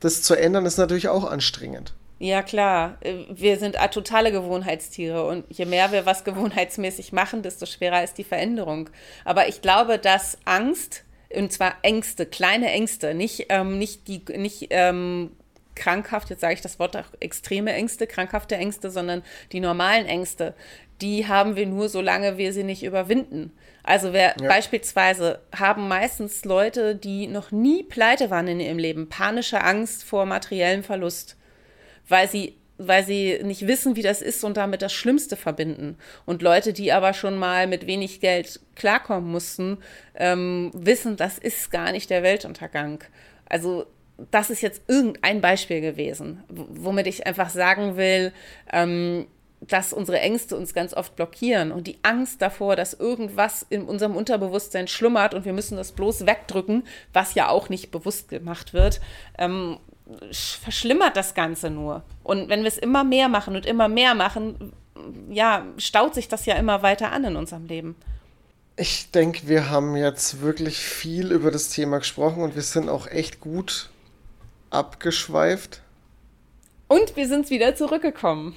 das zu ändern, ist natürlich auch anstrengend. Ja, klar. Wir sind totale Gewohnheitstiere und je mehr wir was gewohnheitsmäßig machen, desto schwerer ist die Veränderung. Aber ich glaube, dass Angst, und zwar Ängste, kleine Ängste, nicht, ähm, nicht die, nicht ähm, krankhaft, jetzt sage ich das Wort auch extreme Ängste, krankhafte Ängste, sondern die normalen Ängste, die haben wir nur, solange wir sie nicht überwinden. Also wer ja. beispielsweise haben meistens Leute, die noch nie pleite waren in ihrem Leben, panische Angst vor materiellem Verlust, weil sie weil sie nicht wissen, wie das ist und damit das Schlimmste verbinden. Und Leute, die aber schon mal mit wenig Geld klarkommen mussten, ähm, wissen, das ist gar nicht der Weltuntergang. Also das ist jetzt irgendein Beispiel gewesen, womit ich einfach sagen will, ähm, dass unsere Ängste uns ganz oft blockieren und die Angst davor, dass irgendwas in unserem Unterbewusstsein schlummert und wir müssen das bloß wegdrücken, was ja auch nicht bewusst gemacht wird, ähm, verschlimmert das Ganze nur. Und wenn wir es immer mehr machen und immer mehr machen, ja, staut sich das ja immer weiter an in unserem Leben. Ich denke, wir haben jetzt wirklich viel über das Thema gesprochen und wir sind auch echt gut abgeschweift. Und wir sind wieder zurückgekommen.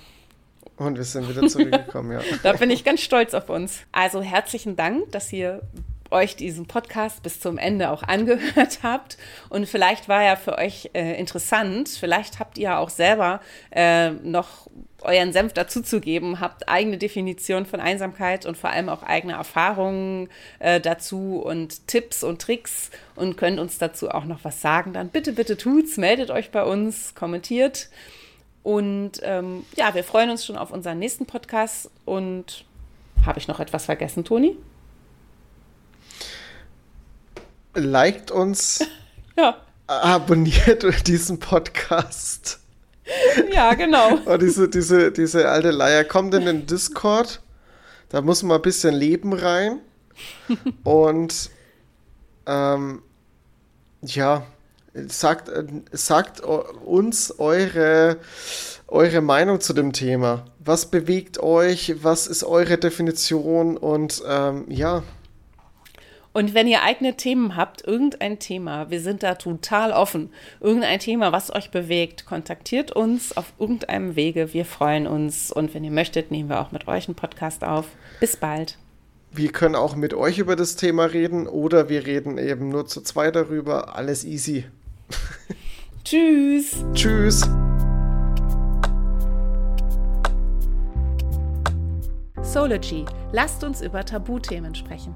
Und wir sind wieder zurückgekommen, ja. da bin ich ganz stolz auf uns. Also herzlichen Dank, dass ihr euch diesen Podcast bis zum Ende auch angehört habt. Und vielleicht war er für euch äh, interessant. Vielleicht habt ihr auch selber äh, noch euren Senf dazuzugeben, habt eigene Definition von Einsamkeit und vor allem auch eigene Erfahrungen äh, dazu und Tipps und Tricks und könnt uns dazu auch noch was sagen, dann bitte, bitte tut's, meldet euch bei uns, kommentiert. Und ähm, ja, wir freuen uns schon auf unseren nächsten Podcast. Und habe ich noch etwas vergessen, Toni? Liked uns. ja. Abonniert diesen Podcast. Ja, genau. Und diese, diese, diese alte Leier kommt in den Discord. Da muss mal ein bisschen Leben rein. Und ähm, ja, sagt, sagt uns eure, eure Meinung zu dem Thema. Was bewegt euch? Was ist eure Definition? Und ähm, ja. Und wenn ihr eigene Themen habt, irgendein Thema, wir sind da total offen, irgendein Thema, was euch bewegt, kontaktiert uns auf irgendeinem Wege. Wir freuen uns. Und wenn ihr möchtet, nehmen wir auch mit euch einen Podcast auf. Bis bald. Wir können auch mit euch über das Thema reden oder wir reden eben nur zu zweit darüber. Alles easy. Tschüss. Tschüss. Sology. Lasst uns über Tabuthemen sprechen.